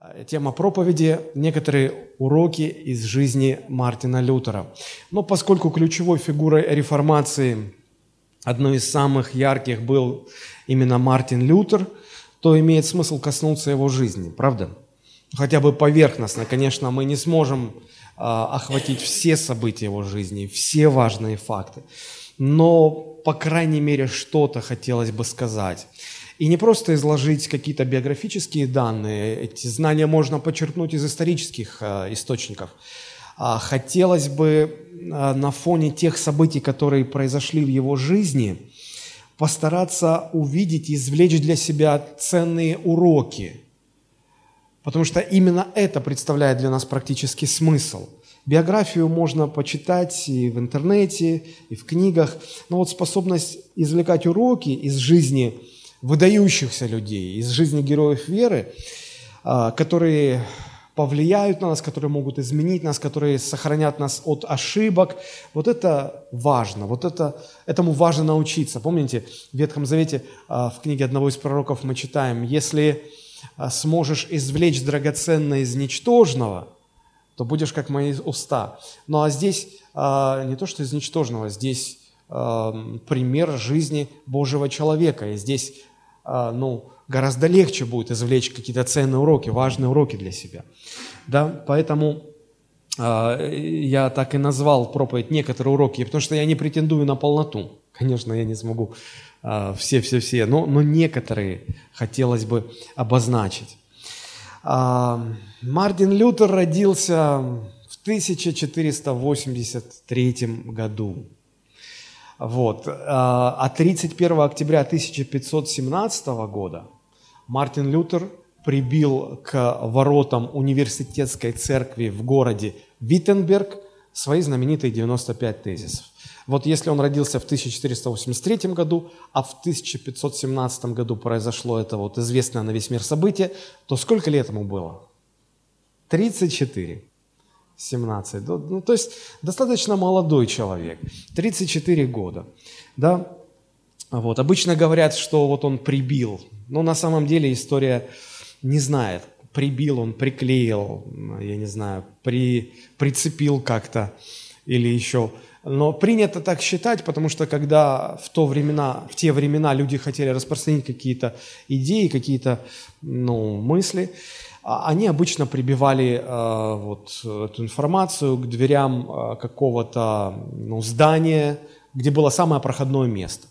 Э, тема проповеди – некоторые уроки из жизни Мартина Лютера. Но поскольку ключевой фигурой реформации, одной из самых ярких был именно Мартин Лютер, то имеет смысл коснуться его жизни, правда? Хотя бы поверхностно, конечно, мы не сможем э, охватить все события его жизни, все важные факты, но, по крайней мере, что-то хотелось бы сказать. И не просто изложить какие-то биографические данные, эти знания можно подчеркнуть из исторических э, источников. А хотелось бы э, на фоне тех событий, которые произошли в его жизни, постараться увидеть и извлечь для себя ценные уроки. Потому что именно это представляет для нас практический смысл. Биографию можно почитать и в интернете, и в книгах, но вот способность извлекать уроки из жизни – выдающихся людей из жизни героев веры, а, которые повлияют на нас, которые могут изменить нас, которые сохранят нас от ошибок. Вот это важно, вот это, этому важно научиться. Помните, в Ветхом Завете а, в книге одного из пророков мы читаем, если а, сможешь извлечь драгоценное из ничтожного, то будешь как мои уста. Ну а здесь не то, что из ничтожного, здесь пример жизни Божьего человека. И здесь ну, гораздо легче будет извлечь какие-то ценные уроки, важные уроки для себя. Да? Поэтому а, я так и назвал проповедь «Некоторые уроки», потому что я не претендую на полноту. Конечно, я не смогу все-все-все, а, но, но некоторые хотелось бы обозначить. Мартин Лютер родился в 1483 году. Вот. А 31 октября 1517 года Мартин Лютер прибил к воротам университетской церкви в городе Виттенберг свои знаменитые 95 тезисов. Вот если он родился в 1483 году, а в 1517 году произошло это вот известное на весь мир событие, то сколько лет ему было? 34. 17. Ну, то есть достаточно молодой человек, 34 года. Да? Вот. Обычно говорят, что вот он прибил, но на самом деле история не знает. Прибил он, приклеил, я не знаю, при, прицепил как-то или еще. Но принято так считать, потому что когда в, то времена, в те времена люди хотели распространить какие-то идеи, какие-то ну, мысли, они обычно прибивали э, вот эту информацию к дверям э, какого-то ну, здания, где было самое проходное место.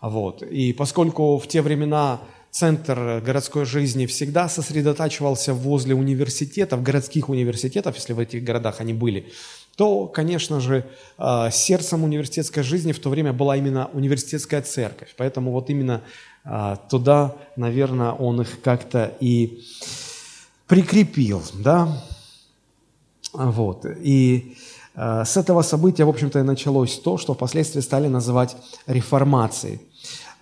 Вот. И поскольку в те времена центр городской жизни всегда сосредотачивался возле университетов, городских университетов, если в этих городах они были, то, конечно же, э, сердцем университетской жизни в то время была именно университетская церковь. Поэтому вот именно туда, наверное, он их как-то и прикрепил, да, вот, и э, с этого события, в общем-то, и началось то, что впоследствии стали называть реформацией.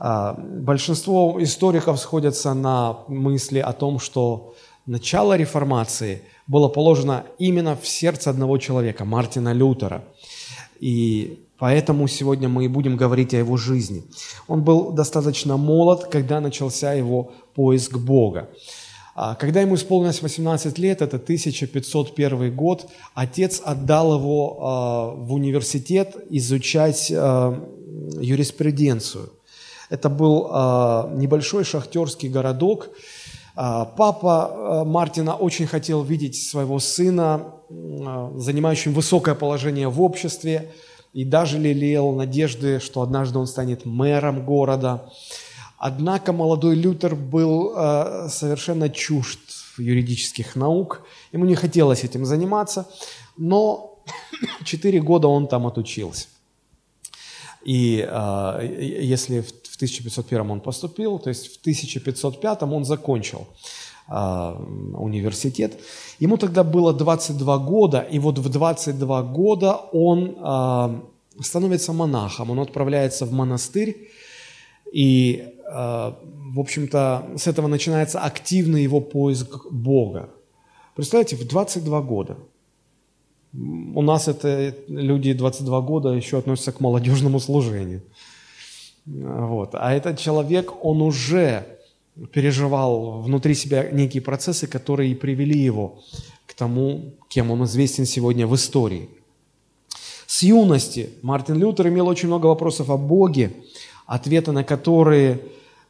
Э, большинство историков сходятся на мысли о том, что начало реформации было положено именно в сердце одного человека, Мартина Лютера. И поэтому сегодня мы и будем говорить о его жизни. Он был достаточно молод, когда начался его поиск Бога. А, когда ему исполнилось 18 лет, это 1501 год, отец отдал его а, в университет изучать а, юриспруденцию. Это был небольшой шахтерский городок. Папа Мартина очень хотел видеть своего сына, занимающим высокое положение в обществе, и даже лелеял надежды, что однажды он станет мэром города. Однако молодой Лютер был э, совершенно чужд юридических наук, ему не хотелось этим заниматься, но четыре года он там отучился. И э, если в 1501 он поступил, то есть в 1505 он закончил э, университет. Ему тогда было 22 года, и вот в 22 года он э, становится монахом, он отправляется в монастырь, и в общем-то, с этого начинается активный его поиск Бога. Представляете, в 22 года. У нас это люди 22 года еще относятся к молодежному служению. Вот. А этот человек, он уже переживал внутри себя некие процессы, которые привели его к тому, кем он известен сегодня в истории. С юности Мартин Лютер имел очень много вопросов о Боге, ответы на которые э,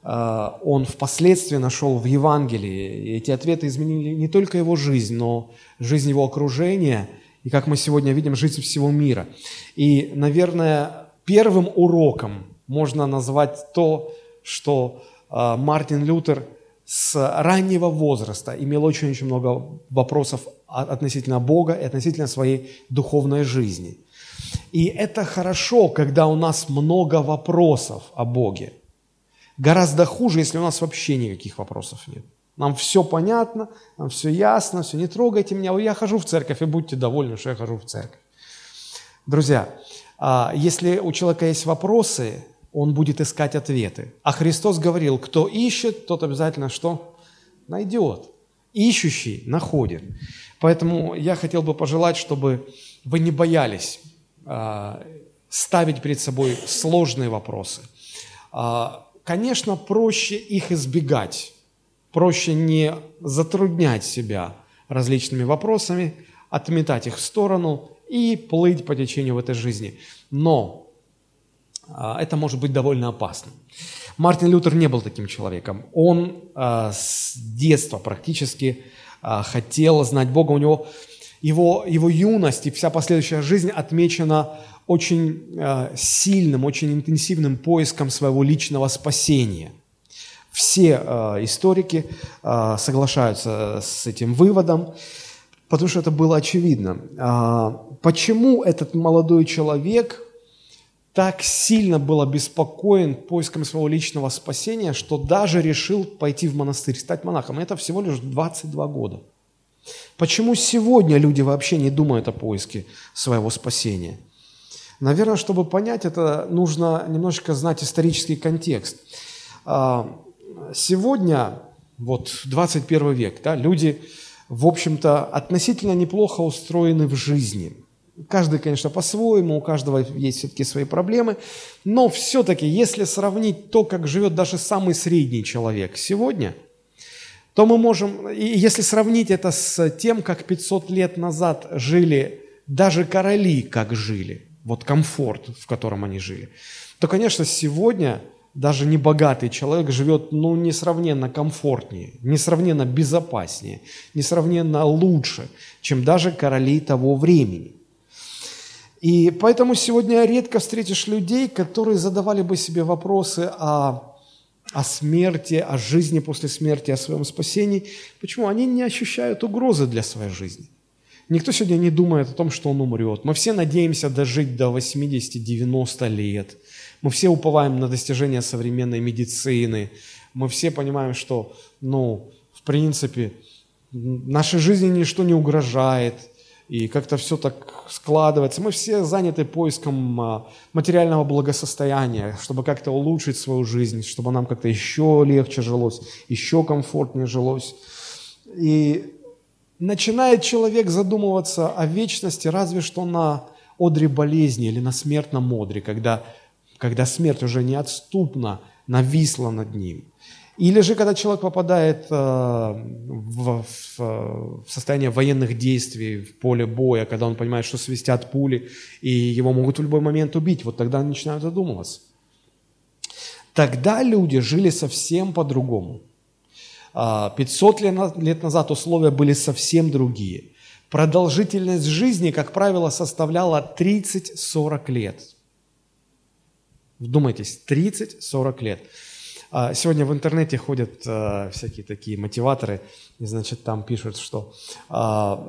он впоследствии нашел в Евангелии. И эти ответы изменили не только его жизнь, но жизнь его окружения и, как мы сегодня видим, жизнь всего мира. И, наверное, первым уроком можно назвать то, что э, Мартин Лютер с раннего возраста имел очень-очень много вопросов относительно Бога и относительно своей духовной жизни. И это хорошо, когда у нас много вопросов о Боге. Гораздо хуже, если у нас вообще никаких вопросов нет. Нам все понятно, нам все ясно, все, не трогайте меня, я хожу в церковь, и будьте довольны, что я хожу в церковь. Друзья, а, если у человека есть вопросы, он будет искать ответы. А Христос говорил, кто ищет, тот обязательно что? Найдет. Ищущий находит. Поэтому я хотел бы пожелать, чтобы вы не боялись а, ставить перед собой сложные вопросы. Конечно, проще их избегать, проще не затруднять себя различными вопросами, отметать их в сторону и плыть по течению в этой жизни. Но а, это может быть довольно опасно. Мартин Лютер не был таким человеком. Он а, с детства практически а, хотел знать Бога. У него его, его юность и вся последующая жизнь отмечена очень сильным, очень интенсивным поиском своего личного спасения. Все историки соглашаются с этим выводом, потому что это было очевидно. Почему этот молодой человек – так сильно был обеспокоен поиском своего личного спасения, что даже решил пойти в монастырь, стать монахом. И это всего лишь 22 года. Почему сегодня люди вообще не думают о поиске своего спасения? Наверное, чтобы понять это, нужно немножечко знать исторический контекст. А, сегодня, вот 21 век, да, люди, в общем-то, относительно неплохо устроены в жизни – Каждый, конечно, по-своему, у каждого есть все-таки свои проблемы, но все-таки, если сравнить то, как живет даже самый средний человек сегодня, то мы можем, и если сравнить это с тем, как 500 лет назад жили даже короли, как жили, вот комфорт, в котором они жили, то, конечно, сегодня даже небогатый человек живет, ну, несравненно комфортнее, несравненно безопаснее, несравненно лучше, чем даже короли того времени. И поэтому сегодня редко встретишь людей, которые задавали бы себе вопросы о, о смерти, о жизни после смерти, о своем спасении. Почему? Они не ощущают угрозы для своей жизни. Никто сегодня не думает о том, что он умрет. Мы все надеемся дожить до 80-90 лет. Мы все уповаем на достижения современной медицины. Мы все понимаем, что, ну, в принципе, нашей жизни ничто не угрожает – и как-то все так складывается. Мы все заняты поиском а, материального благосостояния, чтобы как-то улучшить свою жизнь, чтобы нам как-то еще легче жилось, еще комфортнее жилось. И начинает человек задумываться о вечности разве что на одре болезни или на смертном одре, когда, когда смерть уже неотступно нависла над ним. Или же, когда человек попадает э, в, в, в состояние военных действий, в поле боя, когда он понимает, что свистят пули, и его могут в любой момент убить, вот тогда начинают задумываться. Тогда люди жили совсем по-другому. 500 а, лет назад условия были совсем другие. Продолжительность жизни, как правило, составляла 30-40 лет. Вдумайтесь, 30-40 лет. А, сегодня в интернете ходят э, всякие такие мотиваторы, и, значит, там пишут, что... А,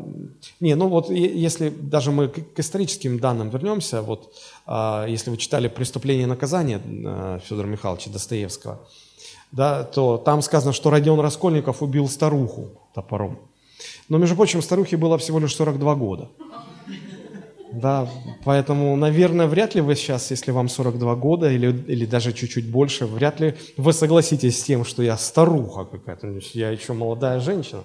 не, ну вот если даже мы к историческим данным вернемся, вот а, если вы читали «Преступление и наказание» Федора Михайловича Достоевского, да, то там сказано, что Родион Раскольников убил старуху топором. Но, между прочим, старухе было всего лишь 42 года. Да, поэтому, наверное, вряд ли вы сейчас, если вам 42 года или, или даже чуть-чуть больше, вряд ли вы согласитесь с тем, что я старуха какая-то, я еще молодая женщина.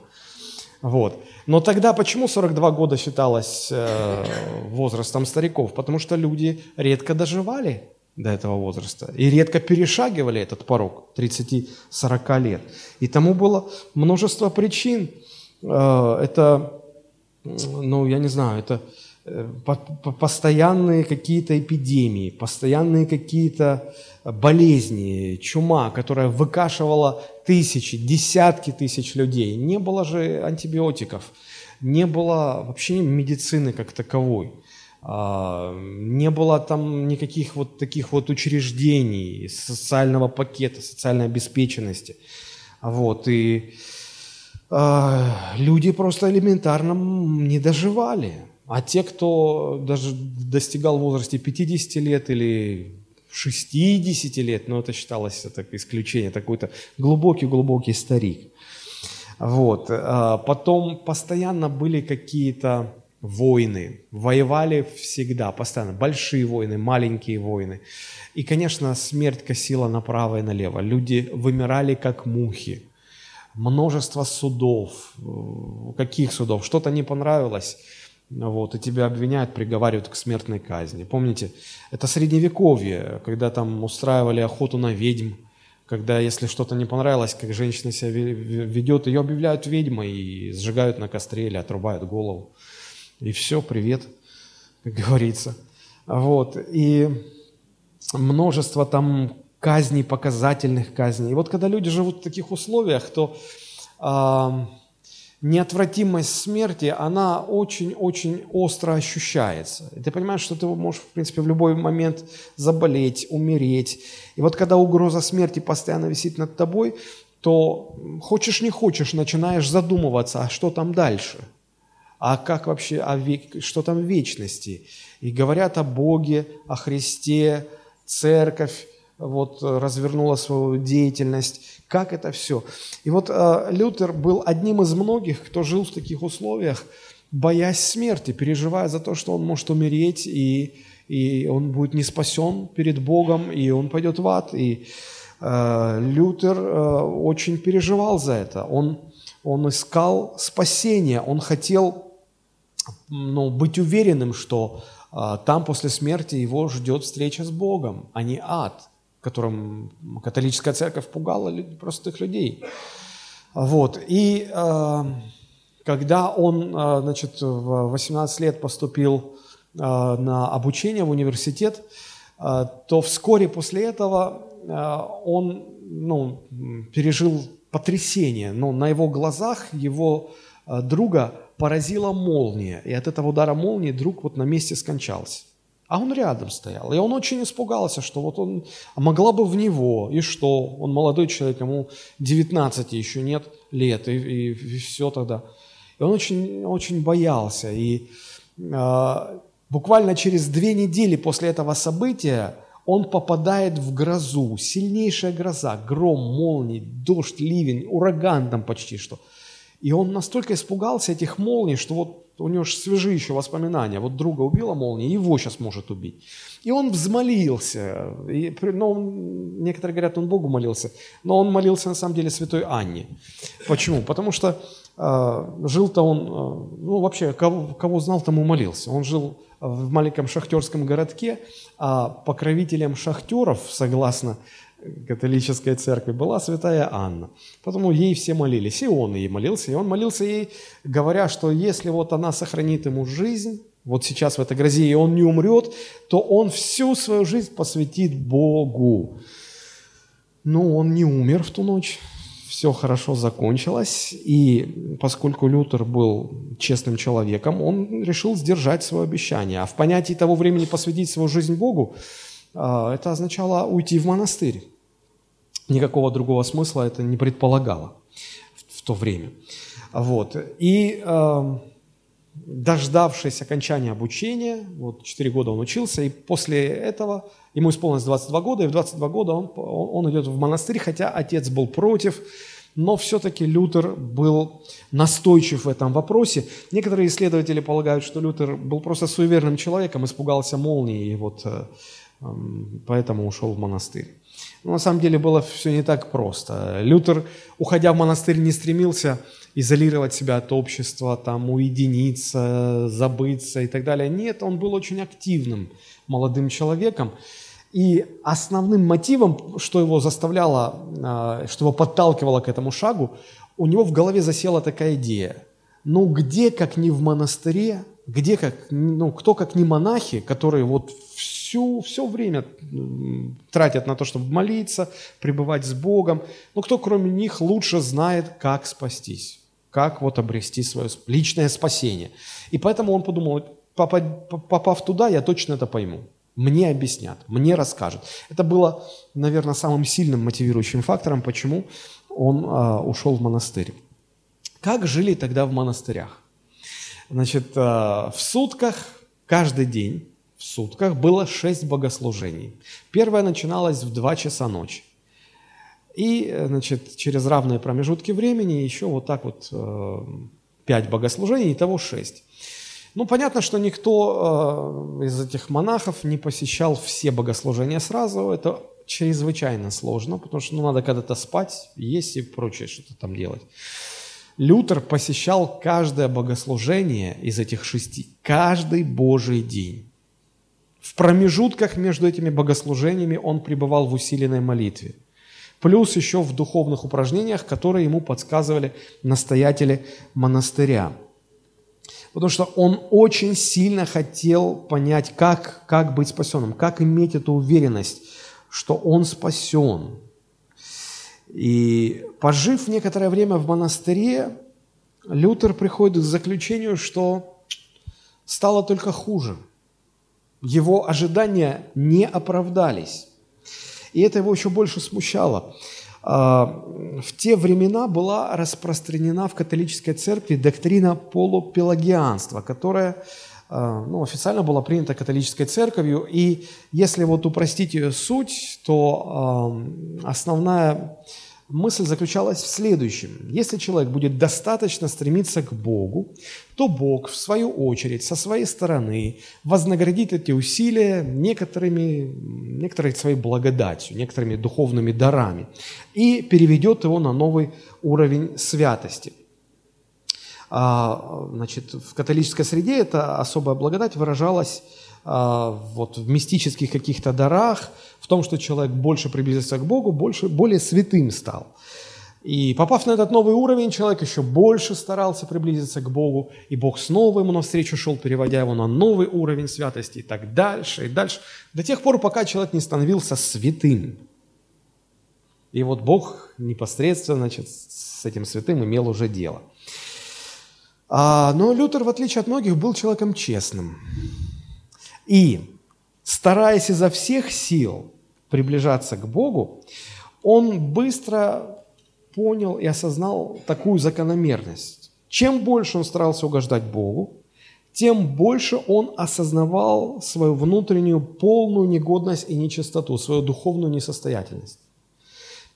Вот. Но тогда почему 42 года считалось э, возрастом стариков? Потому что люди редко доживали до этого возраста и редко перешагивали этот порог 30-40 лет. И тому было множество причин. Э, это, ну, я не знаю, это э, постоянные какие-то эпидемии, постоянные какие-то болезни, чума, которая выкашивала тысячи, десятки тысяч людей. Не было же антибиотиков, не было вообще медицины как таковой. А, не было там никаких вот таких вот учреждений, социального пакета, социальной обеспеченности. Вот, и э, люди просто элементарно не доживали. А те, кто даже достигал возраста 50 лет или 60 лет, ну это считалось это исключение, такой-то глубокий-глубокий старик. Вот. А потом постоянно были какие-то войны. Воевали всегда, постоянно. Большие войны, маленькие войны. И, конечно, смерть косила направо и налево. Люди вымирали, как мухи. Множество судов. Каких судов? Что-то не понравилось. Вот, и тебя обвиняют, приговаривают к смертной казни. Помните, это средневековье, когда там устраивали охоту на ведьм, когда если что-то не понравилось, как женщина себя ведет, ее объявляют ведьмой и сжигают на костре или отрубают голову и все, привет, как говорится. Вот, и множество там казней, показательных казней. И вот когда люди живут в таких условиях, то э, неотвратимость смерти, она очень-очень остро ощущается. И ты понимаешь, что ты можешь, в принципе, в любой момент заболеть, умереть. И вот когда угроза смерти постоянно висит над тобой, то хочешь не хочешь, начинаешь задумываться, а что там дальше – а как вообще, о век, что там вечности. И говорят о Боге, о Христе, церковь вот, развернула свою деятельность. Как это все? И вот э, Лютер был одним из многих, кто жил в таких условиях, боясь смерти, переживая за то, что он может умереть, и, и он будет не спасен перед Богом, и он пойдет в ад. И э, Лютер э, очень переживал за это. Он, он искал спасения, он хотел ну, быть уверенным, что а, там после смерти его ждет встреча с Богом, а не ад, которым католическая церковь пугала простых людей. Вот. И э, когда он, э, значит, в 18 лет поступил э, на обучение в университет, э, то вскоре после этого э, он ну, пережил потрясение. Но на его глазах его э, друга поразила молния, и от этого удара молнии друг вот на месте скончался. А он рядом стоял, и он очень испугался, что вот он, а могла бы в него, и что, он молодой человек, ему 19 еще нет лет, и, и, и все тогда. И он очень, очень боялся, и э, буквально через две недели после этого события он попадает в грозу, сильнейшая гроза, гром, молнии, дождь, ливень, ураган там почти что – и он настолько испугался этих молний, что вот у него же свежие еще воспоминания. Вот друга убила молния, его сейчас может убить. И он взмолился. И, ну, некоторые говорят, он Богу молился. Но он молился на самом деле святой Анне. Почему? Потому что э, жил-то он, э, ну вообще, кого, кого знал, тому молился. Он жил в маленьком шахтерском городке, а покровителем шахтеров, согласно католической церкви была святая Анна. Потому ей все молились, и он ей молился, и он молился ей, говоря, что если вот она сохранит ему жизнь, вот сейчас в этой грозе, и он не умрет, то он всю свою жизнь посвятит Богу. Но он не умер в ту ночь, все хорошо закончилось, и поскольку Лютер был честным человеком, он решил сдержать свое обещание. А в понятии того времени посвятить свою жизнь Богу, это означало уйти в монастырь. Никакого другого смысла это не предполагало в, то время. Вот. И э, дождавшись окончания обучения, вот 4 года он учился, и после этого ему исполнилось 22 года, и в 22 года он, он идет в монастырь, хотя отец был против, но все-таки Лютер был настойчив в этом вопросе. Некоторые исследователи полагают, что Лютер был просто суеверным человеком, испугался молнии, и вот э, поэтому ушел в монастырь. Но на самом деле было все не так просто. Лютер, уходя в монастырь, не стремился изолировать себя от общества, там, уединиться, забыться и так далее. Нет, он был очень активным молодым человеком. И основным мотивом, что его заставляло, а, что его подталкивало к этому шагу, у него в голове засела такая идея. Ну где, как не в монастыре, где как, ну кто как не монахи, которые вот всю, все время тратят на то, чтобы молиться, пребывать с Богом, ну кто кроме них лучше знает, как спастись, как вот обрести свое личное спасение. И поэтому он подумал, попав туда, я точно это пойму. Мне объяснят, мне расскажут. Это было, наверное, самым сильным мотивирующим фактором, почему он а, ушел в монастырь. Как жили тогда в монастырях? Значит, а, в сутках каждый день, в сутках было шесть богослужений. Первое начиналось в два часа ночи. И, значит, через равные промежутки времени еще вот так вот э, пять богослужений, итого шесть. Ну, понятно, что никто э, из этих монахов не посещал все богослужения сразу. Это чрезвычайно сложно, потому что ну, надо когда-то спать, есть и прочее что-то там делать. Лютер посещал каждое богослужение из этих шести, каждый Божий день. В промежутках между этими богослужениями он пребывал в усиленной молитве. Плюс еще в духовных упражнениях, которые ему подсказывали настоятели монастыря – потому что он очень сильно хотел понять, как, как быть спасенным, как иметь эту уверенность, что он спасен. И пожив некоторое время в монастыре, Лютер приходит к заключению, что стало только хуже. Его ожидания не оправдались. И это его еще больше смущало. А, в те времена была распространена в католической церкви доктрина полупелагианства, которая а, ну, официально была принята католической церковью. И если вот упростить ее суть, то основная мысль заключалась в следующем. Если человек будет достаточно стремиться к Богу, то Бог, в свою очередь, со своей стороны вознаградит эти усилия некоторыми, некоторой своей благодатью, некоторыми духовными дарами и переведет его на новый уровень святости. А, значит, в католической среде эта особая благодать выражалась а, вот, в мистических каких-то дарах, в том, что человек больше приблизился к Богу, больше, более святым стал. И попав на этот новый уровень, человек еще больше старался приблизиться к Богу, и Бог снова ему навстречу шел, переводя его на новый уровень святости и так дальше, и дальше, до тех пор, пока человек не становился святым. И вот Бог непосредственно значит, с этим святым имел уже дело. А, но Лютер, в отличие от многих, был человеком честным. И, стараясь изо всех сил приближаться к Богу, он быстро понял и осознал такую закономерность. Чем больше он старался угождать Богу, тем больше он осознавал свою внутреннюю полную негодность и нечистоту, свою духовную несостоятельность.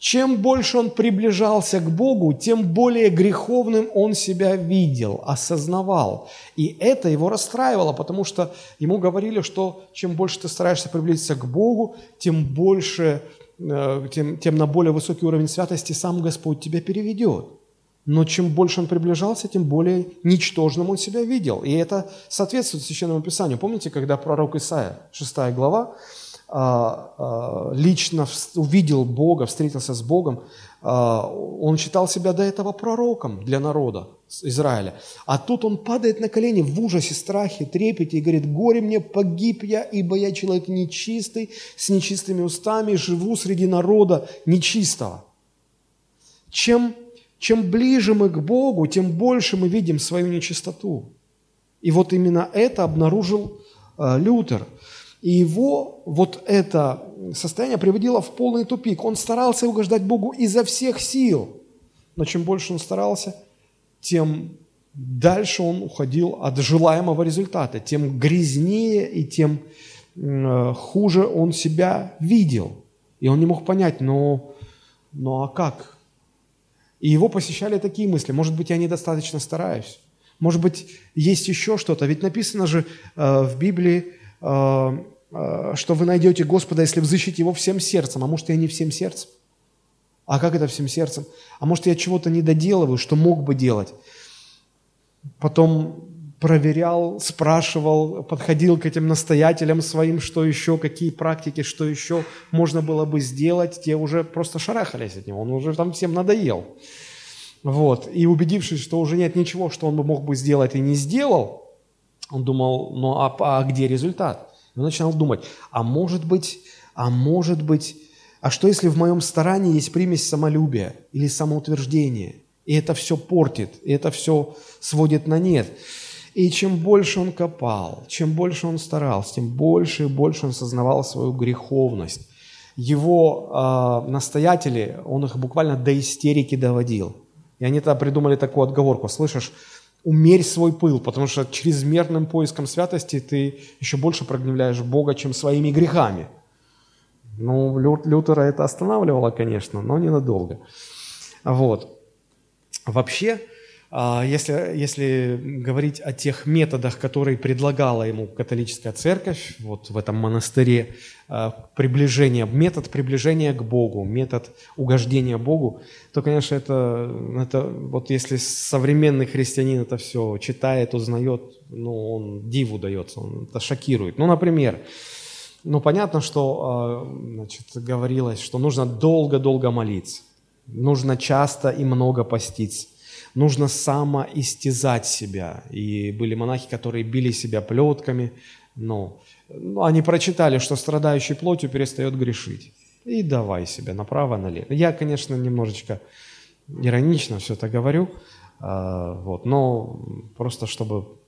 Чем больше он приближался к Богу, тем более греховным он себя видел, осознавал. И это его расстраивало, потому что ему говорили, что чем больше ты стараешься приблизиться к Богу, тем больше, э, тем, тем на более высокий уровень святости сам Господь тебя переведет. Но чем больше он приближался, тем более ничтожным он себя видел. И это соответствует Священному Писанию. Помните, когда пророк Исаия, 6 глава, лично увидел Бога, встретился с Богом, а, он считал себя до этого пророком для народа Израиля. А тут он падает на колени в ужасе, страхе, трепете и говорит, «Горе мне, погиб я, ибо я человек нечистый, с нечистыми устами, живу среди народа нечистого». Чем, чем ближе мы к Богу, тем больше мы видим свою нечистоту. И вот именно это обнаружил Лютер – и его вот это состояние приводило в полный тупик. Он старался угождать Богу изо всех сил. Но чем больше он старался, тем дальше он уходил от желаемого результата, тем грязнее и тем э, хуже он себя видел. И он не мог понять, ну, ну а как? И его посещали такие мысли, может быть, я недостаточно стараюсь, может быть, есть еще что-то. Ведь написано же э, в Библии, что вы найдете Господа, если взыщите Его всем сердцем. А может, я не всем сердцем? А как это всем сердцем? А может, я чего-то не доделываю, что мог бы делать? Потом проверял, спрашивал, подходил к этим настоятелям своим, что еще, какие практики, что еще можно было бы сделать, те уже просто шарахались от него, он уже там всем надоел. Вот. И убедившись, что уже нет ничего, что он бы мог бы сделать и не сделал, он думал, ну а, а где результат? Он начинал думать, а может быть, а может быть, а что если в моем старании есть примесь самолюбия или самоутверждения, и это все портит, и это все сводит на нет? И чем больше он копал, чем больше он старался, тем больше и больше он сознавал свою греховность. Его э, настоятели, он их буквально до истерики доводил. И они тогда придумали такую отговорку, слышишь, умерь свой пыл, потому что чрезмерным поиском святости ты еще больше прогневляешь Бога, чем своими грехами. Ну, Лютера это останавливало, конечно, но ненадолго. Вот. Вообще, если, если говорить о тех методах, которые предлагала ему католическая церковь, вот в этом монастыре, а, приближение, метод приближения к Богу, метод угождения Богу, то, конечно, это, это вот если современный христианин это все читает, узнает, ну, он диву дается, он это шокирует. Ну, например, ну, понятно, что а, значит, говорилось, что нужно долго-долго молиться, нужно часто и много поститься, нужно самоистязать себя. И были монахи, которые били себя плетками, но ну, они прочитали, что страдающий плотью перестает грешить. И давай себя направо-налево. Я, конечно, немножечко иронично все это говорю, а, вот, но просто чтобы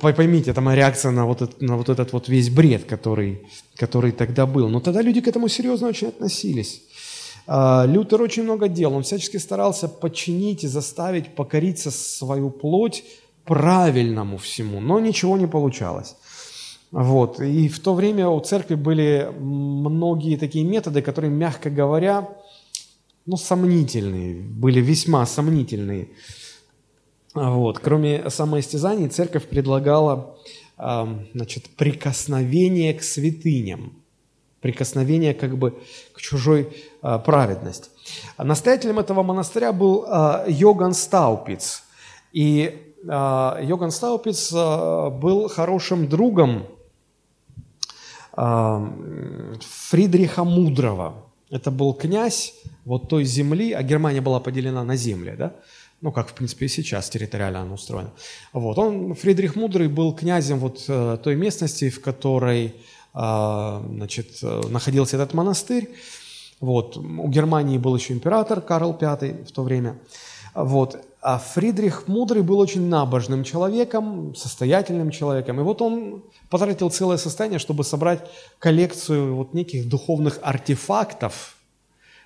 Поймите, это моя реакция на вот, этот, на вот этот вот весь бред, который, который тогда был. Но тогда люди к этому серьезно очень относились. А, Лютер очень много делал, он всячески старался подчинить и заставить покориться свою плоть правильному всему, но ничего не получалось. Вот. И в то время у церкви были многие такие методы, которые, мягко говоря, ну, сомнительные, были весьма сомнительные. Вот. Кроме самоистязаний, церковь предлагала значит, прикосновение к святыням прикосновение как бы к чужой а, праведности. Настоятелем этого монастыря был а, Йоган Стаупиц. И а, Йоган Стаупиц а, был хорошим другом а, Фридриха Мудрого. Это был князь вот той земли, а Германия была поделена на земли, да? ну, как, в принципе, и сейчас территориально она устроена. Вот. Он, Фридрих Мудрый, был князем вот э, той местности, в которой значит, э, находился этот монастырь. Вот. У Германии был еще император Карл V в то время. Вот. А Фридрих Мудрый был очень набожным человеком, состоятельным человеком. И вот он потратил целое состояние, чтобы собрать коллекцию вот неких духовных артефактов,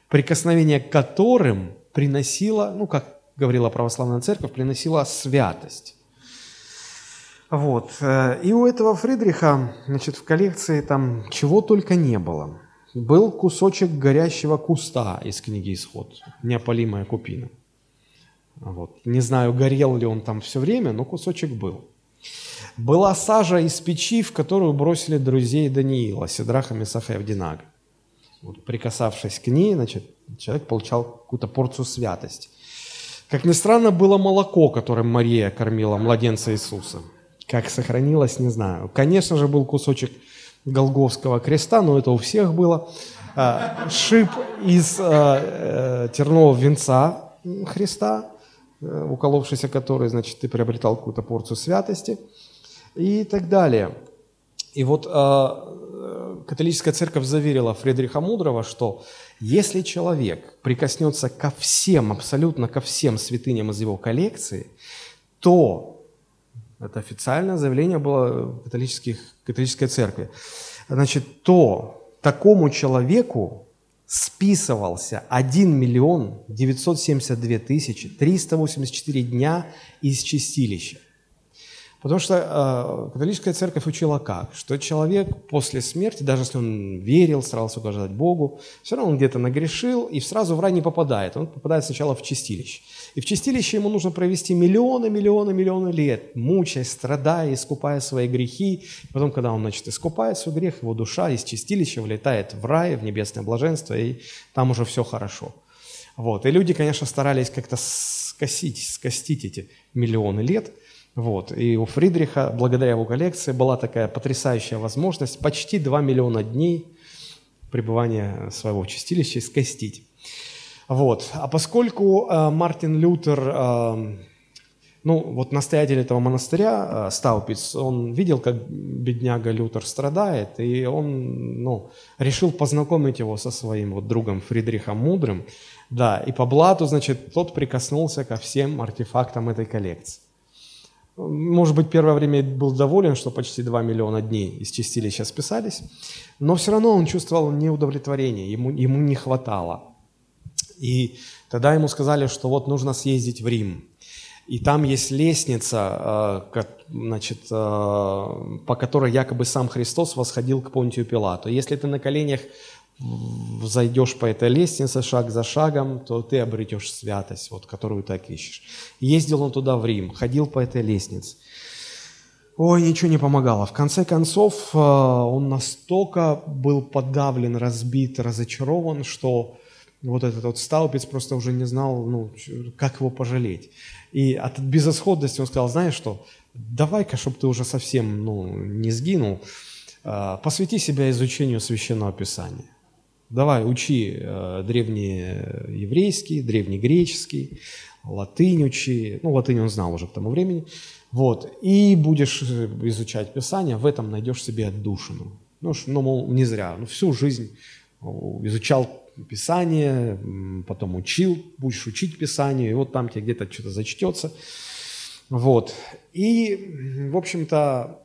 прикосновение к которым приносило, ну, как говорила православная церковь, приносила святость. Вот. Э, и у этого Фридриха, значит, в коллекции там чего только не было. Был кусочек горящего куста из книги «Исход», неопалимая купина. Вот. Не знаю, горел ли он там все время, но кусочек был. Была сажа из печи, в которую бросили друзей Даниила, Сидраха, Месаха и Авдинага. Вот, прикасавшись к ней, значит, человек получал какую-то порцию святости. Как ни странно, было молоко, которым Мария кормила младенца Иисуса – как сохранилось, не знаю. Конечно же, был кусочек Голговского креста, но это у всех было. А, шип из а, э, тернового венца Христа, э, уколовшийся который, значит, ты приобретал какую-то порцию святости и так далее. И вот а, католическая церковь заверила Фредериха Мудрого, что если человек прикоснется ко всем, абсолютно ко всем святыням из его коллекции, то это официальное заявление было католических, католической церкви. Значит, то такому человеку списывался 1 миллион 972 тысячи 384 дня из чистилища. Потому что э, католическая церковь учила как? Что человек после смерти, даже если он верил, старался угождать Богу, все равно он где-то нагрешил и сразу в рай не попадает. Он попадает сначала в чистилище. И в чистилище ему нужно провести миллионы, миллионы, миллионы лет, мучаясь, страдая, искупая свои грехи. И потом, когда он, значит, искупает свой грех, его душа из чистилища влетает в рай, в небесное блаженство, и там уже все хорошо. Вот. И люди, конечно, старались как-то скосить, скостить эти миллионы лет – Вот. И у Фридриха, благодаря его коллекции, была такая потрясающая возможность почти 2 миллиона дней пребывания своего чистилища скостить. Вот. А поскольку э, Мартин Лютер, э, ну вот настоятель этого монастыря, э, Стаупиц, он видел, как бедняга Лютер страдает, и он ну, решил познакомить его со своим вот другом Фридрихом Мудрым, да, и по блату, значит, тот прикоснулся ко всем артефактам этой коллекции. Может быть, первое время был доволен, что почти 2 миллиона дней из чистилища списались, но все равно он чувствовал неудовлетворение, ему, ему не хватало. И тогда ему сказали, что вот нужно съездить в Рим. И там есть лестница, э, значит, э, по которой якобы сам Христос восходил к Понтию Пилату. Если ты на коленях зайдешь по этой лестнице шаг за шагом, то ты обретешь святость, вот, которую так ищешь. Ездил он туда в Рим, ходил по этой лестнице. Ой, ничего не помогало. В конце концов, э, он настолько был подавлен, разбит, разочарован, что вот этот вот сталпец просто уже не знал, ну, как его пожалеть. И от безысходности он сказал, знаешь что, давай-ка, чтобы ты уже совсем ну, не сгинул, э, посвяти себя изучению Священного Писания. Давай, учи э, древнееврейский, древнегреческий, латынь учи. Ну, латынь он знал уже к тому времени. Вот. И будешь э, изучать Писание, в этом найдешь себе отдушину. Ну, ну мол, не зря. Ну, всю жизнь изучал Писание, потом учил, будешь учить Писание, и вот там тебе где-то что-то зачтется. Вот. И, в общем-то,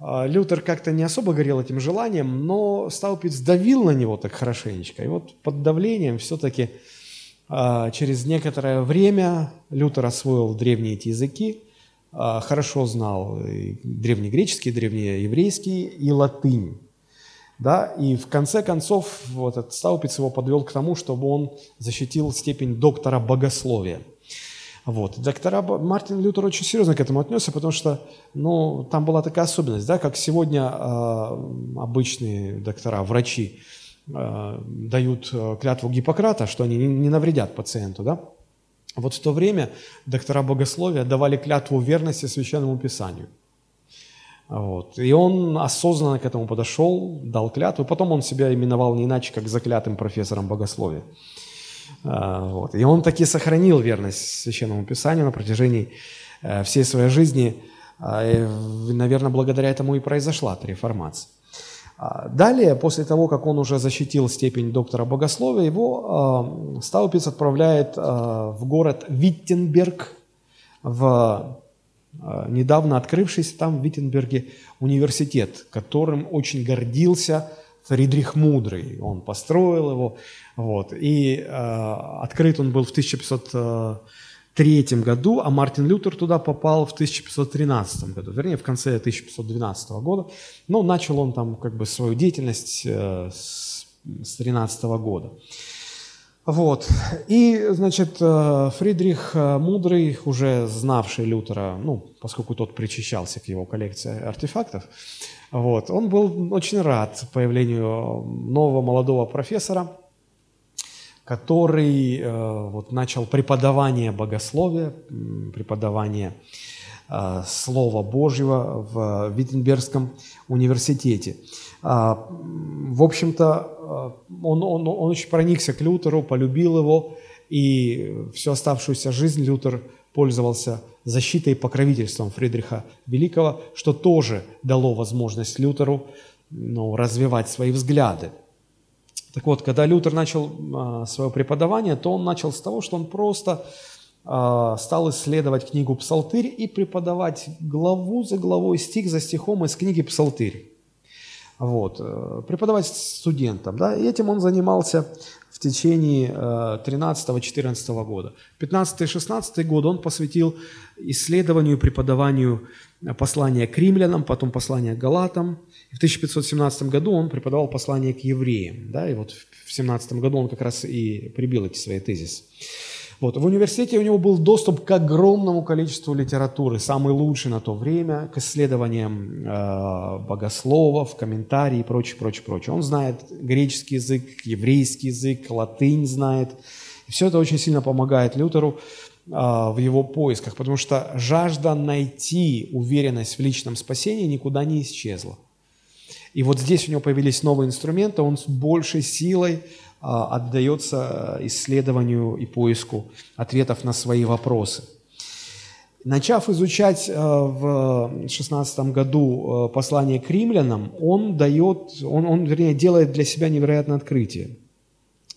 а, Лютер как-то не особо горел этим желанием, но Стаупиц давил на него так хорошенечко. И вот под давлением все-таки а, через некоторое время Лютер освоил древние эти языки, а, хорошо знал древнегреческий, древнееврейский и латынь. Да? И в конце концов вот этот Стаупиц его подвел к тому, чтобы он защитил степень доктора богословия – вот. Доктора Мартин Лютер очень серьезно к этому отнесся, потому что ну, там была такая особенность, да, как сегодня э, обычные доктора, врачи э, дают э, клятву Гиппократа, что они не, не навредят пациенту. Да? Вот в то время доктора богословия давали клятву верности Священному Писанию. Вот. И он осознанно к этому подошел, дал клятву, потом он себя именовал не иначе, как заклятым профессором богословия. А, вот. И он таки сохранил верность Священному Писанию на протяжении э, всей своей жизни. А, и, наверное, благодаря этому и произошла эта реформация. А, далее, после того, как он уже защитил степень доктора богословия, его Стаупиц отправляет в город Виттенберг, в недавно открывшийся там в Виттенберге университет, которым очень гордился Фридрих Мудрый. Он построил его. Вот. И э, открыт он был в 1503 году, а Мартин Лютер туда попал в 1513 году, вернее, в конце 1512 года. Но начал он там как бы свою деятельность э, с 13 года. Вот. И, значит, э, Фридрих э, Мудрый, уже знавший Лютера, ну, поскольку тот причащался к его коллекции артефактов, вот, он был очень рад появлению нового молодого профессора, который э, вот, начал преподавание богословия, преподавание Слова Божьего в Виттенбергском университете. Э, в общем-то, он, он, он очень проникся к Лютеру, полюбил его, и всю оставшуюся жизнь Лютер пользовался защитой и покровительством Фридриха Великого, что тоже дало возможность Лютеру ну, развивать свои взгляды. Так вот, когда Лютер начал э, свое преподавание, то он начал с того, что он просто э, стал исследовать книгу «Псалтырь» и преподавать главу за главой, стих за стихом из книги «Псалтырь». Вот, э, преподавать студентам. Да? И этим он занимался в течение 13-14 года. 15-16 год он посвятил исследованию и преподаванию послания к римлянам, потом послания к галатам. В 1517 году он преподавал послание к евреям. Да, и вот в 17 году он как раз и прибил эти свои тезисы. Вот. В университете у него был доступ к огромному количеству литературы, самый лучший на то время, к исследованиям э, богословов, комментарий и прочее, прочее, прочее. Он знает греческий язык, еврейский язык, латынь знает. И все это очень сильно помогает Лютеру в его поисках, потому что жажда найти уверенность в личном спасении никуда не исчезла. И вот здесь у него появились новые инструменты, он с большей силой отдается исследованию и поиску ответов на свои вопросы – Начав изучать э, в 16 году э, послание к римлянам, он дает, он, он, вернее, делает для себя невероятное открытие.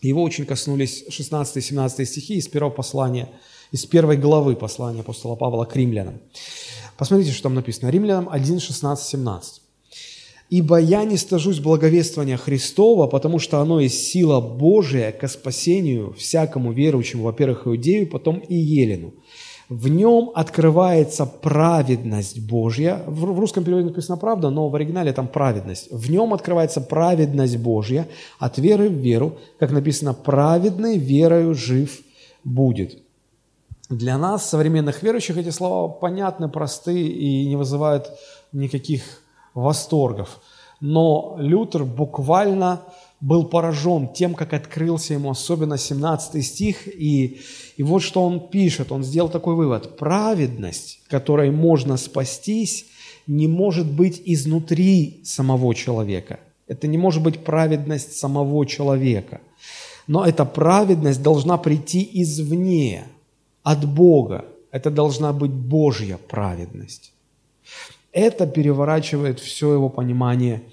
Его очень коснулись 16-17 стихи из первого послания, из первой главы послания апостола Павла к римлянам. Посмотрите, что там написано. Римлянам 1, 16, 17. «Ибо я не стажусь благовествования Христова, потому что оно есть сила Божия ко спасению всякому верующему, во-первых, иудею, потом и елену. В нем открывается праведность Божья. В русском переводе написано «правда», но в оригинале там «праведность». В нем открывается праведность Божья от веры в веру, как написано «праведный верою жив будет». Для нас, современных верующих, эти слова понятны, просты и не вызывают никаких восторгов. Но Лютер буквально был поражен тем, как открылся ему, особенно 17 стих, и, и вот что он пишет, он сделал такой вывод. Праведность, которой можно спастись, не может быть изнутри самого человека. Это не может быть праведность самого человека. Но эта праведность должна прийти извне, от Бога. Это должна быть Божья праведность. Это переворачивает все его понимание –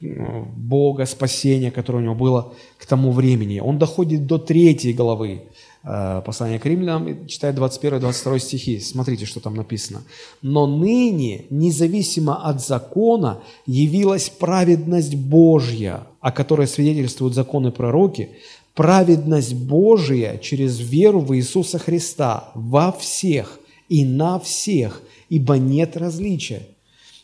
Бога, спасения, которое у него было к тому времени. Он доходит до третьей главы э, послания к римлянам, читает 21-22 стихи. Смотрите, что там написано. «Но ныне, независимо от закона, явилась праведность Божья, о которой свидетельствуют законы пророки, праведность Божия через веру в Иисуса Христа во всех и на всех, ибо нет различия».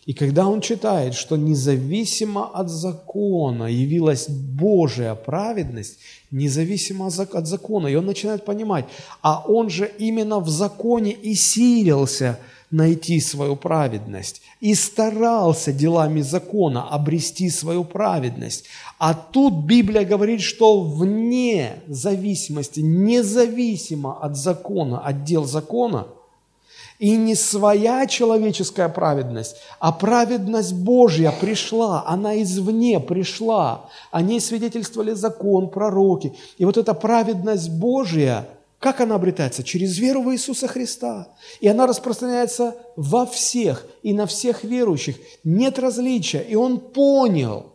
И когда он читает, что независимо от закона явилась Божья праведность, независимо от закона, и он начинает понимать, а он же именно в законе и силился найти свою праведность, и старался делами закона обрести свою праведность. А тут Библия говорит, что вне зависимости, независимо от закона, от дел закона – и не своя человеческая праведность, а праведность Божья пришла, она извне пришла. О ней свидетельствовали закон, пророки. И вот эта праведность Божья, как она обретается? Через веру в Иисуса Христа. И она распространяется во всех и на всех верующих. Нет различия. И он понял,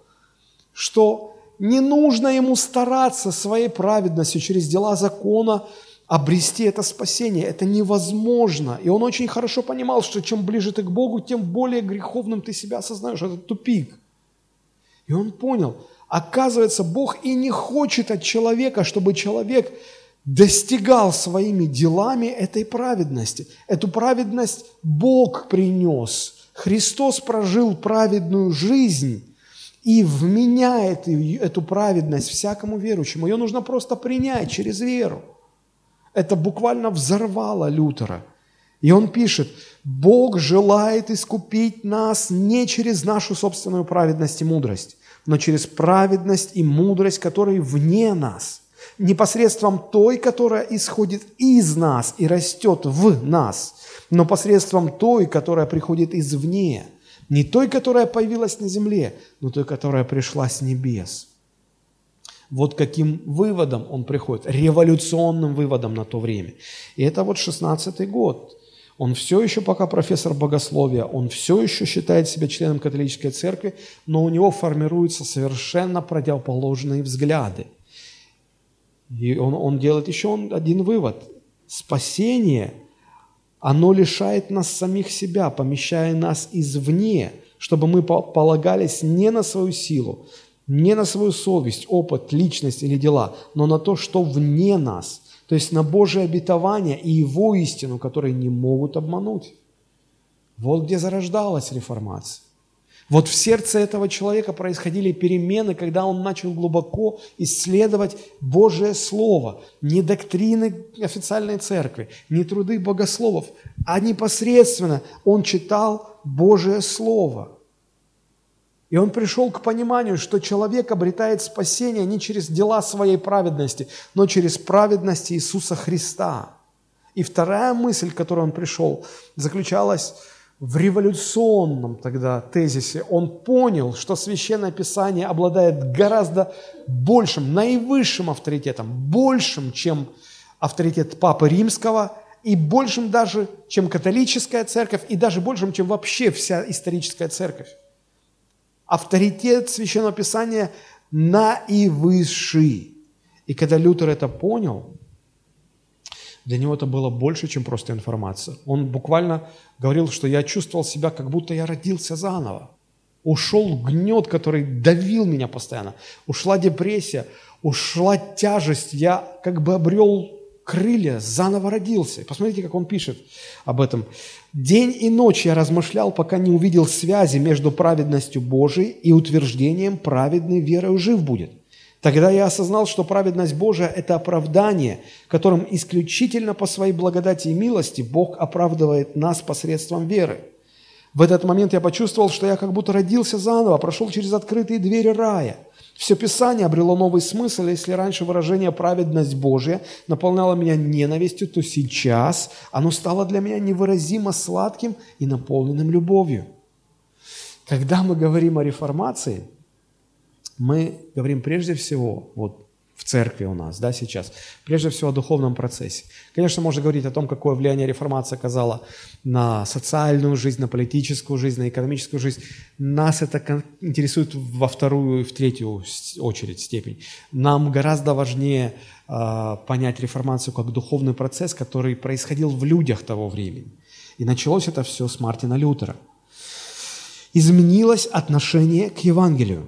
что не нужно ему стараться своей праведностью через дела закона, обрести это спасение. Это невозможно. И он очень хорошо понимал, что чем ближе ты к Богу, тем более греховным ты себя осознаешь. Это тупик. И он понял, оказывается, Бог и не хочет от человека, чтобы человек достигал своими делами этой праведности. Эту праведность Бог принес. Христос прожил праведную жизнь и вменяет эту праведность всякому верующему. Ее нужно просто принять через веру. Это буквально взорвало Лютера. И он пишет, Бог желает искупить нас не через нашу собственную праведность и мудрость, но через праведность и мудрость, которые вне нас, непосредством той, которая исходит из нас и растет в нас, но посредством той, которая приходит извне, не той, которая появилась на земле, но той, которая пришла с небес. Вот каким выводом он приходит, революционным выводом на то время. И это вот 16-й год. Он все еще пока профессор богословия, он все еще считает себя членом католической церкви, но у него формируются совершенно противоположные взгляды. И он, он делает еще один вывод. Спасение, оно лишает нас самих себя, помещая нас извне, чтобы мы полагались не на свою силу, не на свою совесть, опыт, личность или дела, но на то, что вне нас, то есть на Божие обетование и Его истину, которые не могут обмануть. Вот где зарождалась реформация. Вот в сердце этого человека происходили перемены, когда он начал глубоко исследовать Божие Слово. Не доктрины официальной церкви, не труды богословов, а непосредственно он читал Божие Слово – и он пришел к пониманию, что человек обретает спасение не через дела своей праведности, но через праведность Иисуса Христа. И вторая мысль, к которой он пришел, заключалась в революционном тогда тезисе. Он понял, что Священное Писание обладает гораздо большим, наивысшим авторитетом, большим, чем авторитет Папы Римского, и большим даже, чем католическая церковь, и даже большим, чем вообще вся историческая церковь. Авторитет Священного Писания наивысший. И когда Лютер это понял, для него это было больше, чем просто информация. Он буквально говорил, что я чувствовал себя, как будто я родился заново. Ушел гнет, который давил меня постоянно. Ушла депрессия, ушла тяжесть. Я как бы обрел крылья, заново родился. Посмотрите, как он пишет об этом. «День и ночь я размышлял, пока не увидел связи между праведностью Божией и утверждением праведной верою жив будет». Тогда я осознал, что праведность Божия – это оправдание, которым исключительно по своей благодати и милости Бог оправдывает нас посредством веры. В этот момент я почувствовал, что я как будто родился заново, прошел через открытые двери рая. Все Писание обрело новый смысл, если раньше выражение «праведность Божия» наполняло меня ненавистью, то сейчас оно стало для меня невыразимо сладким и наполненным любовью. Когда мы говорим о реформации – мы говорим прежде всего, вот в церкви у нас, да, сейчас, прежде всего о духовном процессе. Конечно, можно говорить о том, какое влияние реформация оказала на социальную жизнь, на политическую жизнь, на экономическую жизнь. Нас это интересует во вторую и в третью очередь степень. Нам гораздо важнее э, понять реформацию как духовный процесс, который происходил в людях того времени. И началось это все с Мартина Лютера. Изменилось отношение к Евангелию.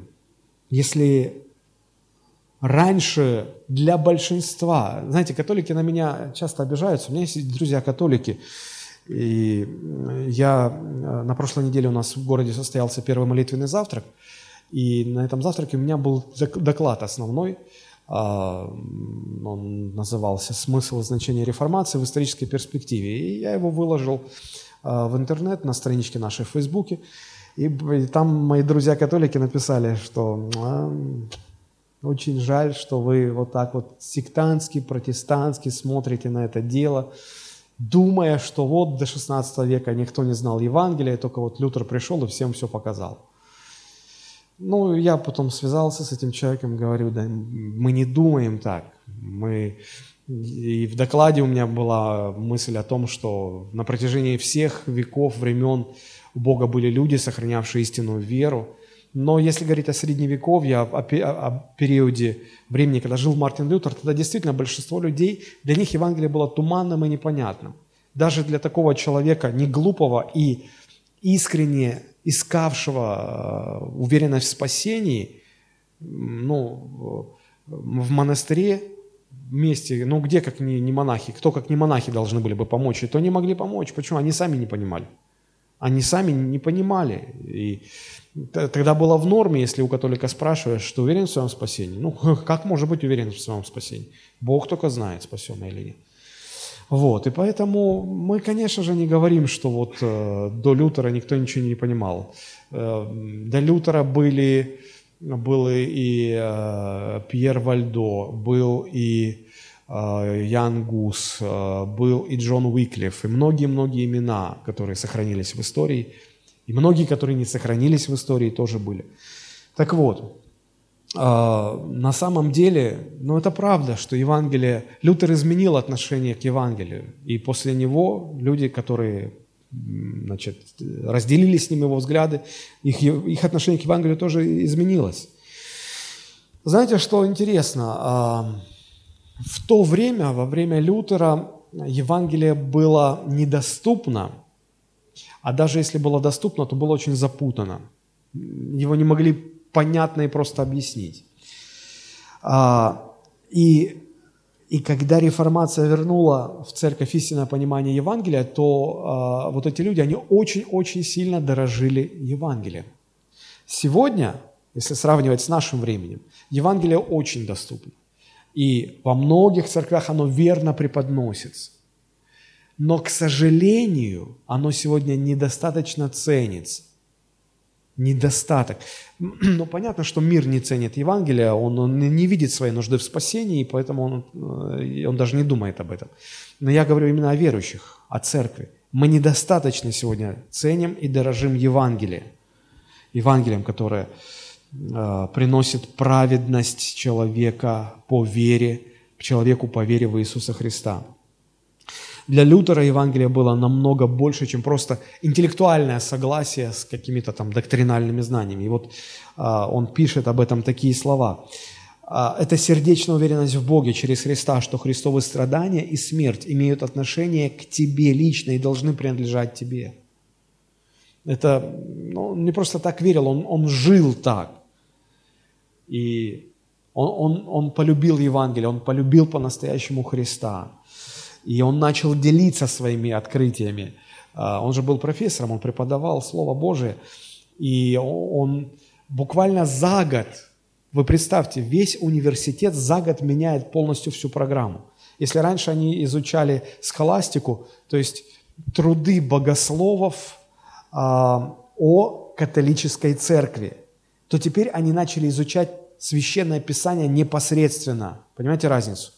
Если раньше для большинства, знаете, католики на меня часто обижаются, у меня есть друзья-католики, и я на прошлой неделе у нас в городе состоялся первый молитвенный завтрак, и на этом завтраке у меня был доклад основной, а, он назывался «Смысл и значение реформации в исторической перспективе». И я его выложил а, в интернет на страничке нашей в Фейсбуке. И, и там мои друзья-католики написали, что а, очень жаль, что вы вот так вот сектантски, протестантски смотрите на это дело, думая, что вот до 16 века никто не знал Евангелия, только вот Лютер пришел и всем все показал. Ну, я потом связался с этим человеком, говорю, да, мы не думаем так. Мы... И в докладе у меня была мысль о том, что на протяжении всех веков, времен у Бога были люди, сохранявшие истинную веру. Но если говорить о средневековье, о, о, о периоде времени, когда жил Мартин Лютер, тогда действительно большинство людей, для них Евангелие было туманным и непонятным. Даже для такого человека, не глупого и искренне искавшего э, уверенность в спасении, ну, в монастыре вместе, ну где как не, не монахи, кто как не монахи должны были бы помочь, и то не могли помочь. Почему? Они сами не понимали. Они сами не понимали. И тогда было в норме, если у католика спрашиваешь, что уверен в своем спасении. Ну, как может быть уверен в своем спасении? Бог только знает, спасен или нет. Вот, и поэтому мы, конечно же, не говорим, что вот э, до Лютера никто ничего не понимал. Э, до Лютера были, был и э, Пьер Вальдо, был и Э, Ян Гус, э, был и Джон Уиклиф, и многие-многие имена, которые сохранились в истории, и многие, которые не сохранились в истории, тоже были. Так вот, э, на самом деле, ну это правда, что Евангелие, Лютер изменил отношение к Евангелию, и после него люди, которые значит, разделили с ним его взгляды, их, их отношение к Евангелию тоже изменилось. Знаете, что интересно? В то время, во время Лютера, Евангелие было недоступно, а даже если было доступно, то было очень запутано. Его не могли понятно и просто объяснить. А, и, и когда реформация вернула в церковь истинное понимание Евангелия, то а, вот эти люди, они очень-очень сильно дорожили Евангелием. Сегодня, если сравнивать с нашим временем, Евангелие очень доступно. И во многих церквях оно верно преподносится. Но, к сожалению, оно сегодня недостаточно ценится. Недостаток. Но понятно, что мир не ценит Евангелие, он, он не видит своей нужды в спасении, и поэтому он, э, он даже не думает об этом. Но я говорю именно о верующих, о церкви. Мы недостаточно сегодня ценим и дорожим Евангелием. Евангелием, которое э, приносит праведность человека по вере, человеку по вере в Иисуса Христа. Для Лютера Евангелие было намного больше, чем просто интеллектуальное согласие с какими-то там доктринальными знаниями. И вот а, он пишет об этом такие слова. А, это сердечная уверенность в Боге через Христа, что Христовы страдания и смерть имеют отношение к тебе лично и должны принадлежать тебе. Это ну, он не просто так верил, он, он жил так. И он, он, он полюбил Евангелие, он полюбил по-настоящему Христа. И он начал делиться своими открытиями. А, он же был профессором, он преподавал Слово Божие. И он буквально за год, вы представьте, весь университет за год меняет полностью всю программу. Если раньше они изучали схоластику, то есть труды богословов а, о католической церкви, то теперь они начали изучать священное писание непосредственно. Понимаете разницу?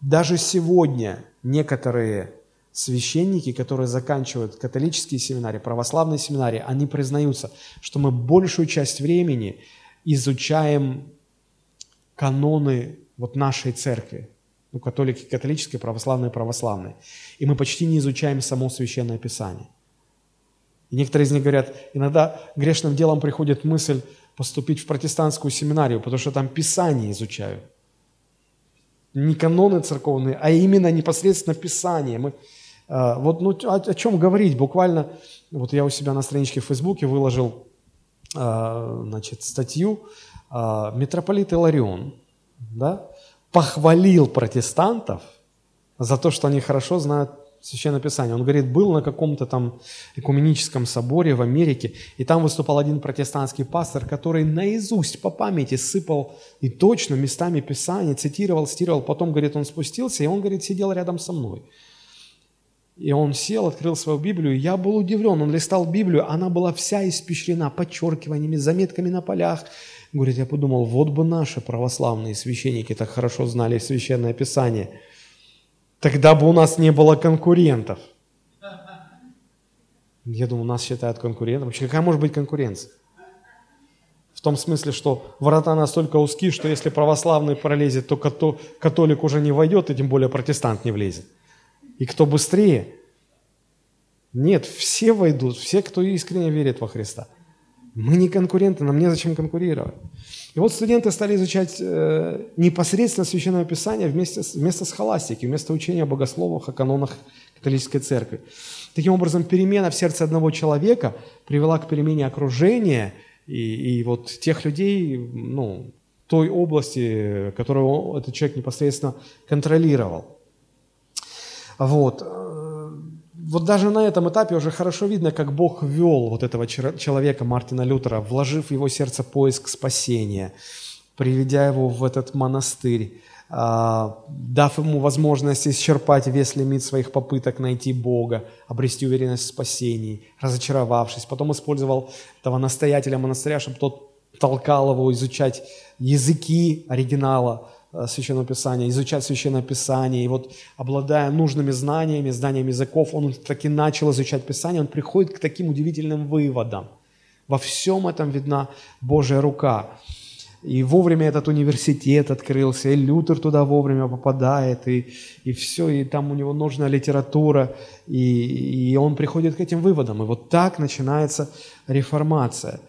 Даже сегодня некоторые священники, которые заканчивают католические семинарии, православные семинарии, они признаются, что мы большую часть времени изучаем каноны вот нашей церкви, ну, католики, католические, православные, православные. И мы почти не изучаем само Священное Писание. И некоторые из них говорят, иногда грешным делом приходит мысль поступить в протестантскую семинарию, потому что там Писание изучают не каноны церковные, а именно непосредственно Писание. Мы, э, вот ну, о, о чем говорить? Буквально, вот я у себя на страничке в Фейсбуке выложил э, значит, статью э, митрополит Иларион, да, похвалил протестантов за то, что они хорошо знают Священное Писание. Он говорит, был на каком-то там экуменическом соборе в Америке, и там выступал один протестантский пастор, который наизусть по памяти сыпал и точно местами Писания, цитировал, цитировал. Потом, говорит, он спустился, и он, говорит, сидел рядом со мной. И он сел, открыл свою Библию, я был удивлен. Он листал Библию, она была вся испещрена подчеркиваниями, заметками на полях. Говорит, я подумал, вот бы наши православные священники так хорошо знали Священное Писание – Тогда бы у нас не было конкурентов. Я думаю, нас считают конкурентом. Вообще, какая может быть конкуренция? В том смысле, что врата настолько узкие, что если православный пролезет, то католик уже не войдет, и тем более протестант не влезет. И кто быстрее? Нет, все войдут, все, кто искренне верит во Христа. Мы не конкуренты, нам незачем конкурировать. И вот студенты стали изучать э, непосредственно Священное Писание вместе, вместо схоластики, вместо учения о богословах, о канонах католической церкви. Таким образом, перемена в сердце одного человека привела к перемене окружения и, и вот тех людей, ну, той области, которую этот человек непосредственно контролировал. Вот вот даже на этом этапе уже хорошо видно, как Бог вел вот этого человека, Мартина Лютера, вложив в его сердце поиск спасения, приведя его в этот монастырь, а, дав ему возможность исчерпать весь лимит своих попыток найти Бога, обрести уверенность в спасении, разочаровавшись. Потом использовал этого настоятеля монастыря, чтобы тот толкал его изучать языки оригинала, Священного Писания, изучать Священное Писание. И вот обладая нужными знаниями, знаниями языков, он таки начал изучать Писание, он приходит к таким удивительным выводам. Во всем этом видна Божья рука. И вовремя этот университет открылся, и Лютер туда вовремя попадает, и, и все, и там у него нужна литература, и, и он приходит к этим выводам. И вот так начинается реформация.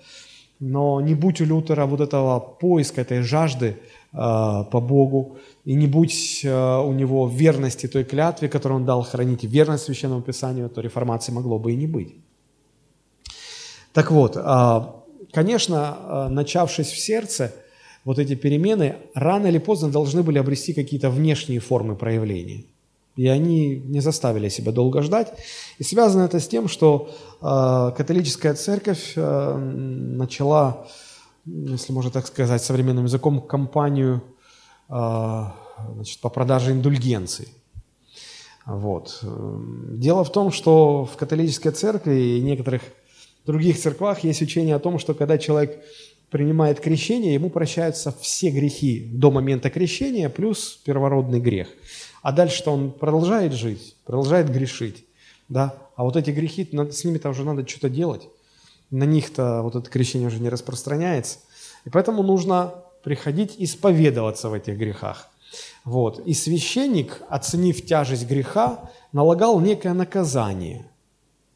Но не будь у Лютера вот этого поиска, этой жажды Э, по Богу, и не будь э, у него верности той клятве, которую он дал хранить, верность Священному Писанию, то реформации могло бы и не быть. Так вот, э, конечно, начавшись в сердце, вот эти перемены рано или поздно должны были обрести какие-то внешние формы проявления. И они не заставили себя долго ждать. И связано это с тем, что католическая церковь начала если можно так сказать, современным языком, компанию а, значит, по продаже индульгенций. Вот. Дело в том, что в католической церкви и некоторых других церквах есть учение о том, что когда человек принимает крещение, ему прощаются все грехи до момента крещения, плюс первородный грех. А дальше-то он продолжает жить, продолжает грешить. Да? А вот эти грехи, с ними-то уже надо что-то делать. На них-то вот это крещение уже не распространяется. И поэтому нужно приходить исповедоваться в этих грехах. Вот. И священник, оценив тяжесть греха, налагал некое наказание,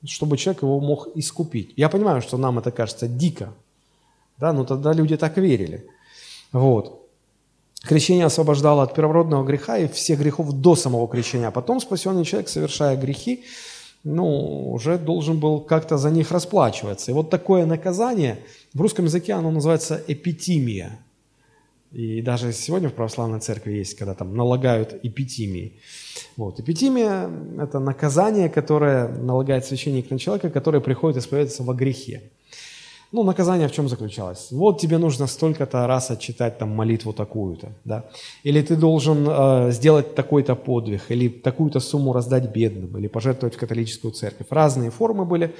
чтобы человек его мог искупить. Я понимаю, что нам это кажется дико, да, но тогда люди так верили. Вот. Крещение освобождало от первородного греха и всех грехов до самого крещения. А потом спасенный человек, совершая грехи, ну, уже должен был как-то за них расплачиваться. И вот такое наказание, в русском языке оно называется эпитимия. И даже сегодня в православной церкви есть, когда там налагают эпитимии. Вот. Эпитимия – это наказание, которое налагает священник на человека, который приходит исповедоваться во грехе. Ну, наказание в чем заключалось? Вот тебе нужно столько-то раз отчитать там молитву такую-то, да? Или ты должен э, сделать такой-то подвиг, или такую-то сумму раздать бедным, или пожертвовать в католическую церковь. Разные формы были.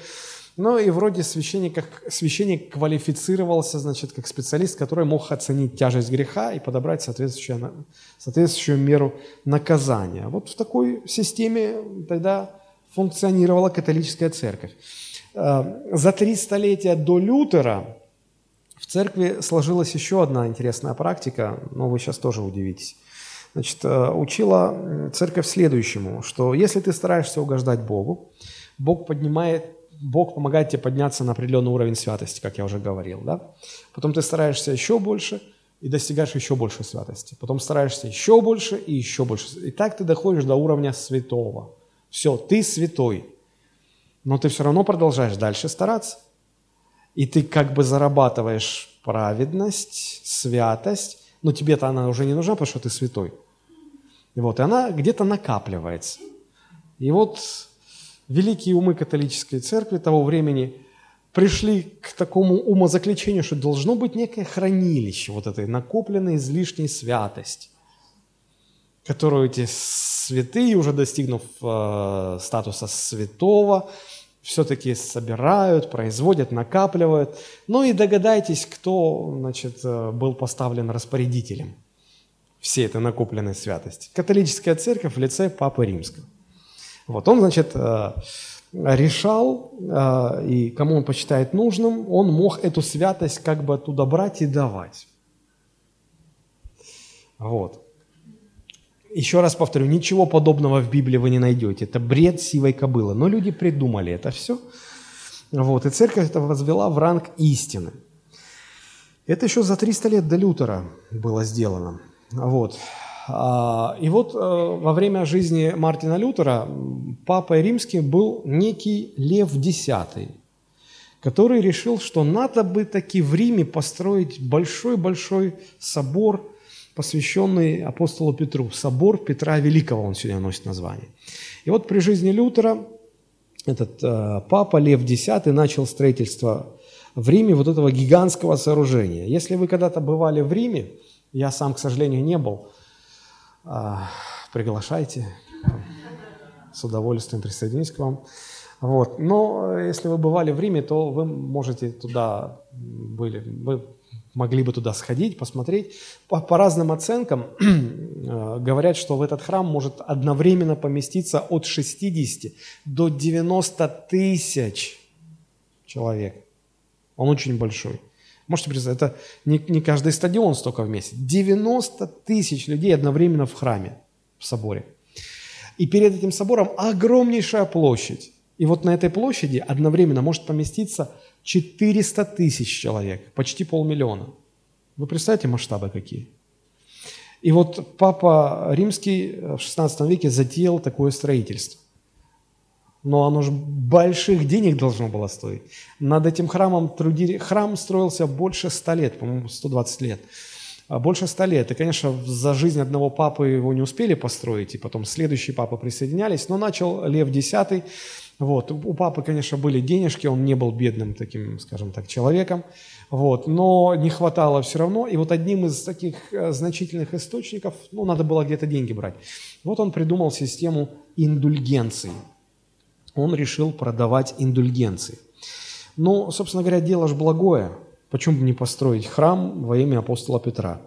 Но и вроде священник, священник квалифицировался, значит, как специалист, который мог оценить тяжесть греха и подобрать соответствующую, соответствующую меру наказания. Вот в такой системе тогда функционировала католическая церковь. Э, за три столетия до Лютера в церкви сложилась еще одна интересная практика, но вы сейчас тоже удивитесь. Значит, э, учила церковь следующему, что если ты стараешься угождать Богу, Бог поднимает, Бог помогает тебе подняться на определенный уровень святости, как я уже говорил, да? Потом ты стараешься еще больше и достигаешь еще больше святости. Потом стараешься еще больше и еще больше. И так ты доходишь до уровня святого. Все, ты святой но ты все равно продолжаешь дальше стараться. И ты как бы зарабатываешь праведность, святость, но тебе-то она уже не нужна, потому что ты святой. И вот, и она где-то накапливается. И вот великие умы католической церкви того времени пришли к такому умозаключению, что должно быть некое хранилище вот этой накопленной излишней святости, которую эти святые, уже достигнув э, статуса святого, все-таки собирают, производят, накапливают. Ну и догадайтесь, кто значит, э, был поставлен распорядителем всей этой накопленной святости. Католическая церковь в лице Папы Римского. Вот он, значит, э, решал, э, и кому он почитает нужным, он мог эту святость как бы оттуда брать и давать. Вот. Еще раз повторю, ничего подобного в Библии вы не найдете. Это бред сивой кобылы. Но люди придумали это все. Вот, и церковь это возвела в ранг истины. Это еще за 300 лет до Лютера было сделано. Вот. А, и вот э, во время жизни Мартина Лютера папой римским был некий Лев X, который решил, что надо бы таки в Риме построить большой-большой собор посвященный апостолу Петру. Собор Петра Великого, он сегодня носит название. И вот при жизни Лютера этот э, папа Лев X начал строительство в Риме вот этого гигантского сооружения. Если вы когда-то бывали в Риме, я сам, к сожалению, не был, э, приглашайте, с удовольствием присоединюсь к вам. Вот. Но если вы бывали в Риме, то вы можете туда были, вы могли бы туда сходить, посмотреть. По, по разным оценкам э, говорят, что в этот храм может одновременно поместиться от 60 до 90 тысяч человек. Он очень большой. Можете представить, это не, не каждый стадион столько вместе. 90 тысяч людей одновременно в храме, в соборе. И перед этим собором огромнейшая площадь. И вот на этой площади одновременно может поместиться 400 тысяч человек, почти полмиллиона. Вы представляете масштабы какие? И вот Папа Римский в XVI веке затеял такое строительство. Но оно же больших денег должно было стоить. Над этим храмом трудили... Храм строился больше 100 лет, по-моему, 120 лет. А больше 100 лет. И, конечно, за жизнь одного папы его не успели построить, и потом следующие папы присоединялись. Но начал Лев X вот. У папы, конечно, были денежки, он не был бедным таким, скажем так, человеком, вот. но не хватало все равно. И вот одним из таких э, значительных источников, ну, надо было где-то деньги брать. Вот он придумал систему индульгенций. Он решил продавать индульгенции. Ну, собственно говоря, дело же благое. Почему бы не построить храм во имя апостола Петра?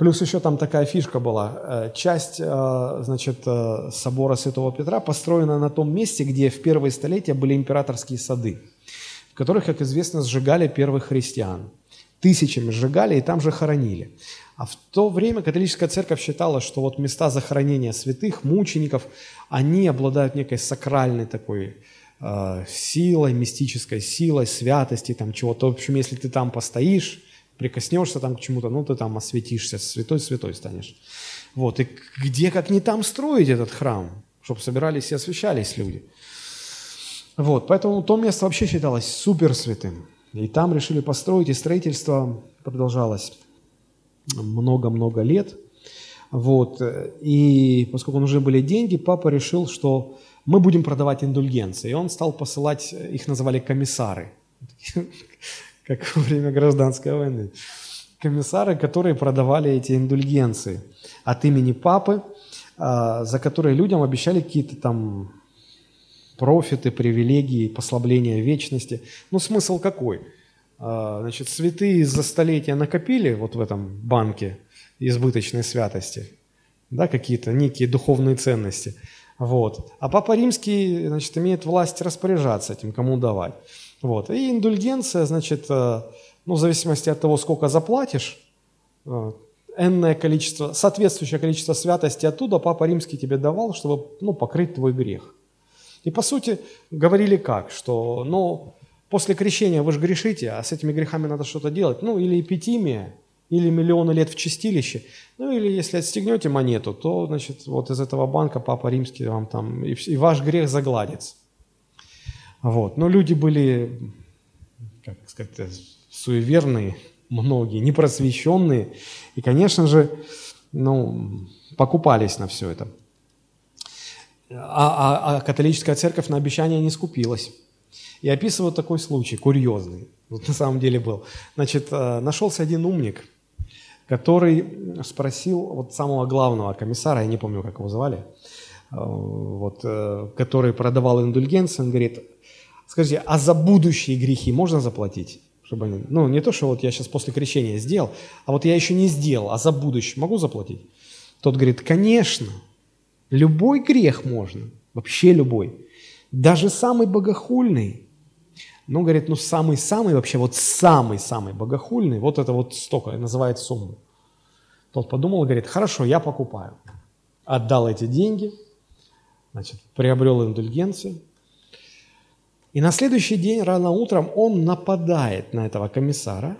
Плюс еще там такая фишка была. Э, часть, э, значит, э, собора Святого Петра построена на том месте, где в первые столетия были императорские сады, в которых, как известно, сжигали первых христиан. Тысячами сжигали и там же хоронили. А в то время католическая церковь считала, что вот места захоронения святых, мучеников, они обладают некой сакральной такой силой, мистической силой, святости, там чего-то. В общем, если ты там постоишь, прикоснешься там к чему-то, ну, ты там осветишься, святой-святой станешь. Вот, и где, как не там строить этот храм, чтобы собирались и освещались люди. Вот, поэтому то место вообще считалось супер святым. И там решили построить, и строительство продолжалось много-много лет. Вот, и поскольку нужны были деньги, папа решил, что мы будем продавать индульгенции. И он стал посылать, их называли комиссары как во время гражданской войны. Комиссары, которые продавали эти индульгенции от имени папы, а, за которые людям обещали какие-то там профиты, привилегии, послабления вечности. Ну, смысл какой? А, значит, святые за столетия накопили вот в этом банке избыточной святости, да, какие-то некие духовные ценности. Вот. А Папа Римский, значит, имеет власть распоряжаться этим, кому давать. Вот. И индульгенция, значит, э, ну, в зависимости от того, сколько заплатишь, э, энное количество, соответствующее количество святости оттуда Папа Римский тебе давал, чтобы ну, покрыть твой грех. И по сути говорили как, что ну, после крещения вы же грешите, а с этими грехами надо что-то делать. Ну или эпитимия, или миллионы лет в чистилище. Ну или если отстегнете монету, то значит вот из этого банка Папа Римский вам там и, и ваш грех загладится. Вот. Но люди были, как сказать, суеверные, многие, непросвещенные. И, конечно же, ну, покупались на все это. А, а, а католическая церковь на обещание не скупилась. И описывают такой случай, курьезный, вот на самом деле был. Значит, э, нашелся один умник, который спросил вот самого главного комиссара, я не помню, как его звали, э, вот, э, который продавал индульгенцию, он говорит, Скажите, а за будущие грехи можно заплатить? Чтобы они, ну, не то, что вот я сейчас после крещения сделал, а вот я еще не сделал, а за будущее могу заплатить? Тот говорит, конечно, любой грех можно, вообще любой. Даже самый богохульный, ну, говорит, ну, самый-самый вообще, вот самый-самый богохульный, вот это вот столько, называет сумму. Тот подумал, говорит, хорошо, я покупаю. Отдал эти деньги, значит, приобрел индульгенцию, и на следующий день рано утром он нападает на этого комиссара,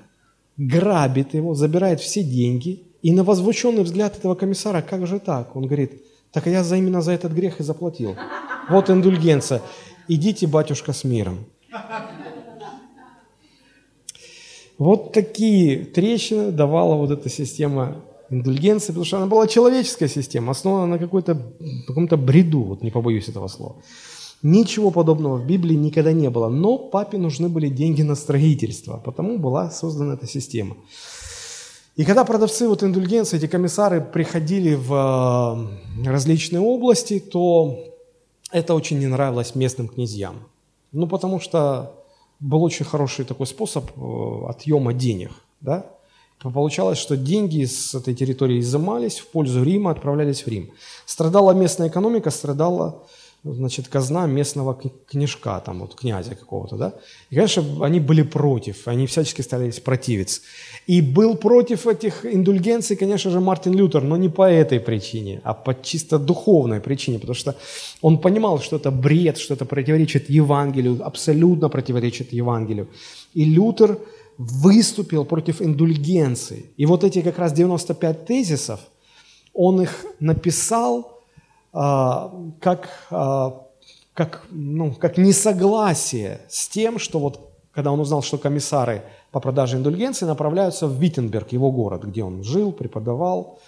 грабит его, забирает все деньги. И на возвученный взгляд этого комиссара, как же так? Он говорит, так я за, именно за этот грех и заплатил. Вот индульгенция. Идите, батюшка, с миром. Вот такие трещины давала вот эта система индульгенции, потому что она была человеческая система, основана на какой-то, каком-то бреду, вот не побоюсь этого слова. Ничего подобного в Библии никогда не было, но папе нужны были деньги на строительство, потому была создана эта система. И когда продавцы вот индульгенции, эти комиссары приходили в э, различные области, то это очень не нравилось местным князьям. Ну, потому что был очень хороший такой способ э, отъема денег, да? Получалось, что деньги с этой территории изымались в пользу Рима, отправлялись в Рим. Страдала местная экономика, страдала значит, казна местного княжка, там вот князя какого-то, да. И, конечно, они были против, они всячески старались противиться. И был против этих индульгенций, конечно же, Мартин Лютер, но не по этой причине, а по чисто духовной причине, потому что он понимал, что это бред, что это противоречит Евангелию, абсолютно противоречит Евангелию. И Лютер выступил против индульгенции. И вот эти как раз 95 тезисов, он их написал, как, а, как, ну, как несогласие с тем, что вот когда он узнал, что комиссары по продаже индульгенции направляются в Виттенберг, его город, где он жил, преподавал,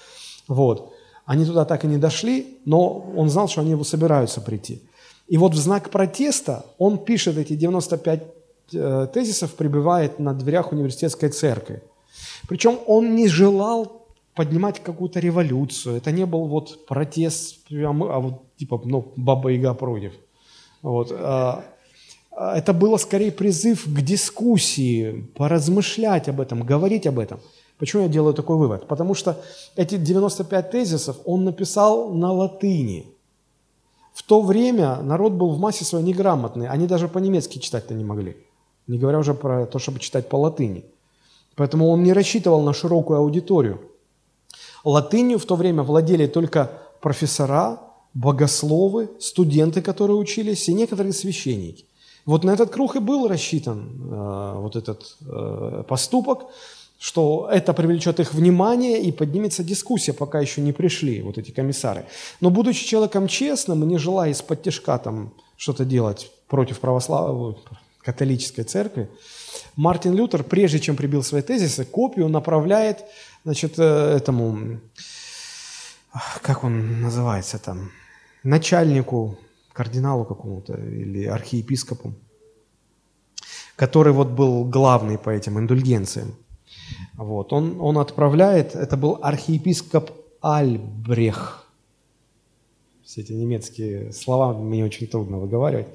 вот. Они туда так и не дошли, но он знал, что они собираются прийти. И вот в знак протеста он пишет эти 95 э, тезисов, прибывает на дверях университетской церкви. Причем он не желал поднимать какую-то революцию. Это не был вот протест, прям, а вот типа, ну, Баба Яга против. Вот. А, а это было скорее призыв к дискуссии, поразмышлять об этом, говорить об этом. Почему я делаю такой вывод? Потому что эти 95 тезисов он написал на латыни. В то время народ был в массе своей неграмотный, они даже по-немецки читать-то не могли, не говоря уже про то, чтобы читать по латыни. Поэтому он не рассчитывал на широкую аудиторию. Латынью в то время владели только профессора, богословы, студенты, которые учились, и некоторые священники. Вот на этот круг и был рассчитан э, вот этот э, поступок, что это привлечет их внимание и поднимется дискуссия, пока еще не пришли вот эти комиссары. Но будучи человеком честным не желая из-под тяжка там что-то делать против православной, католической церкви, Мартин Лютер, прежде чем прибил свои тезисы, копию направляет значит, э, этому, как он называется там, начальнику, кардиналу какому-то или архиепископу, который вот был главный по этим индульгенциям. Вот, он, он отправляет, это был архиепископ Альбрех. Все эти немецкие слова мне очень трудно выговаривать.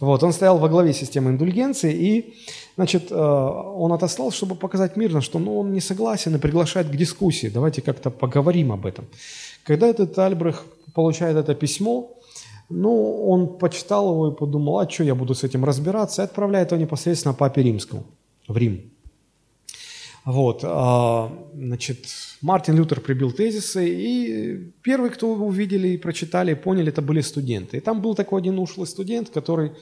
Вот, он стоял во главе системы индульгенции, и, значит, э, он отослал, чтобы показать мирно, что ну, он не согласен и приглашает к дискуссии. Давайте как-то поговорим об этом. Когда этот Альбрех получает это письмо, ну, он почитал его и подумал, а что я буду с этим разбираться, и отправляет его непосредственно папе римскому в Рим. Вот, а, значит, Мартин Лютер прибил тезисы, и первые, кто увидели и прочитали, и поняли, это были студенты. И там был такой один ушлый студент, который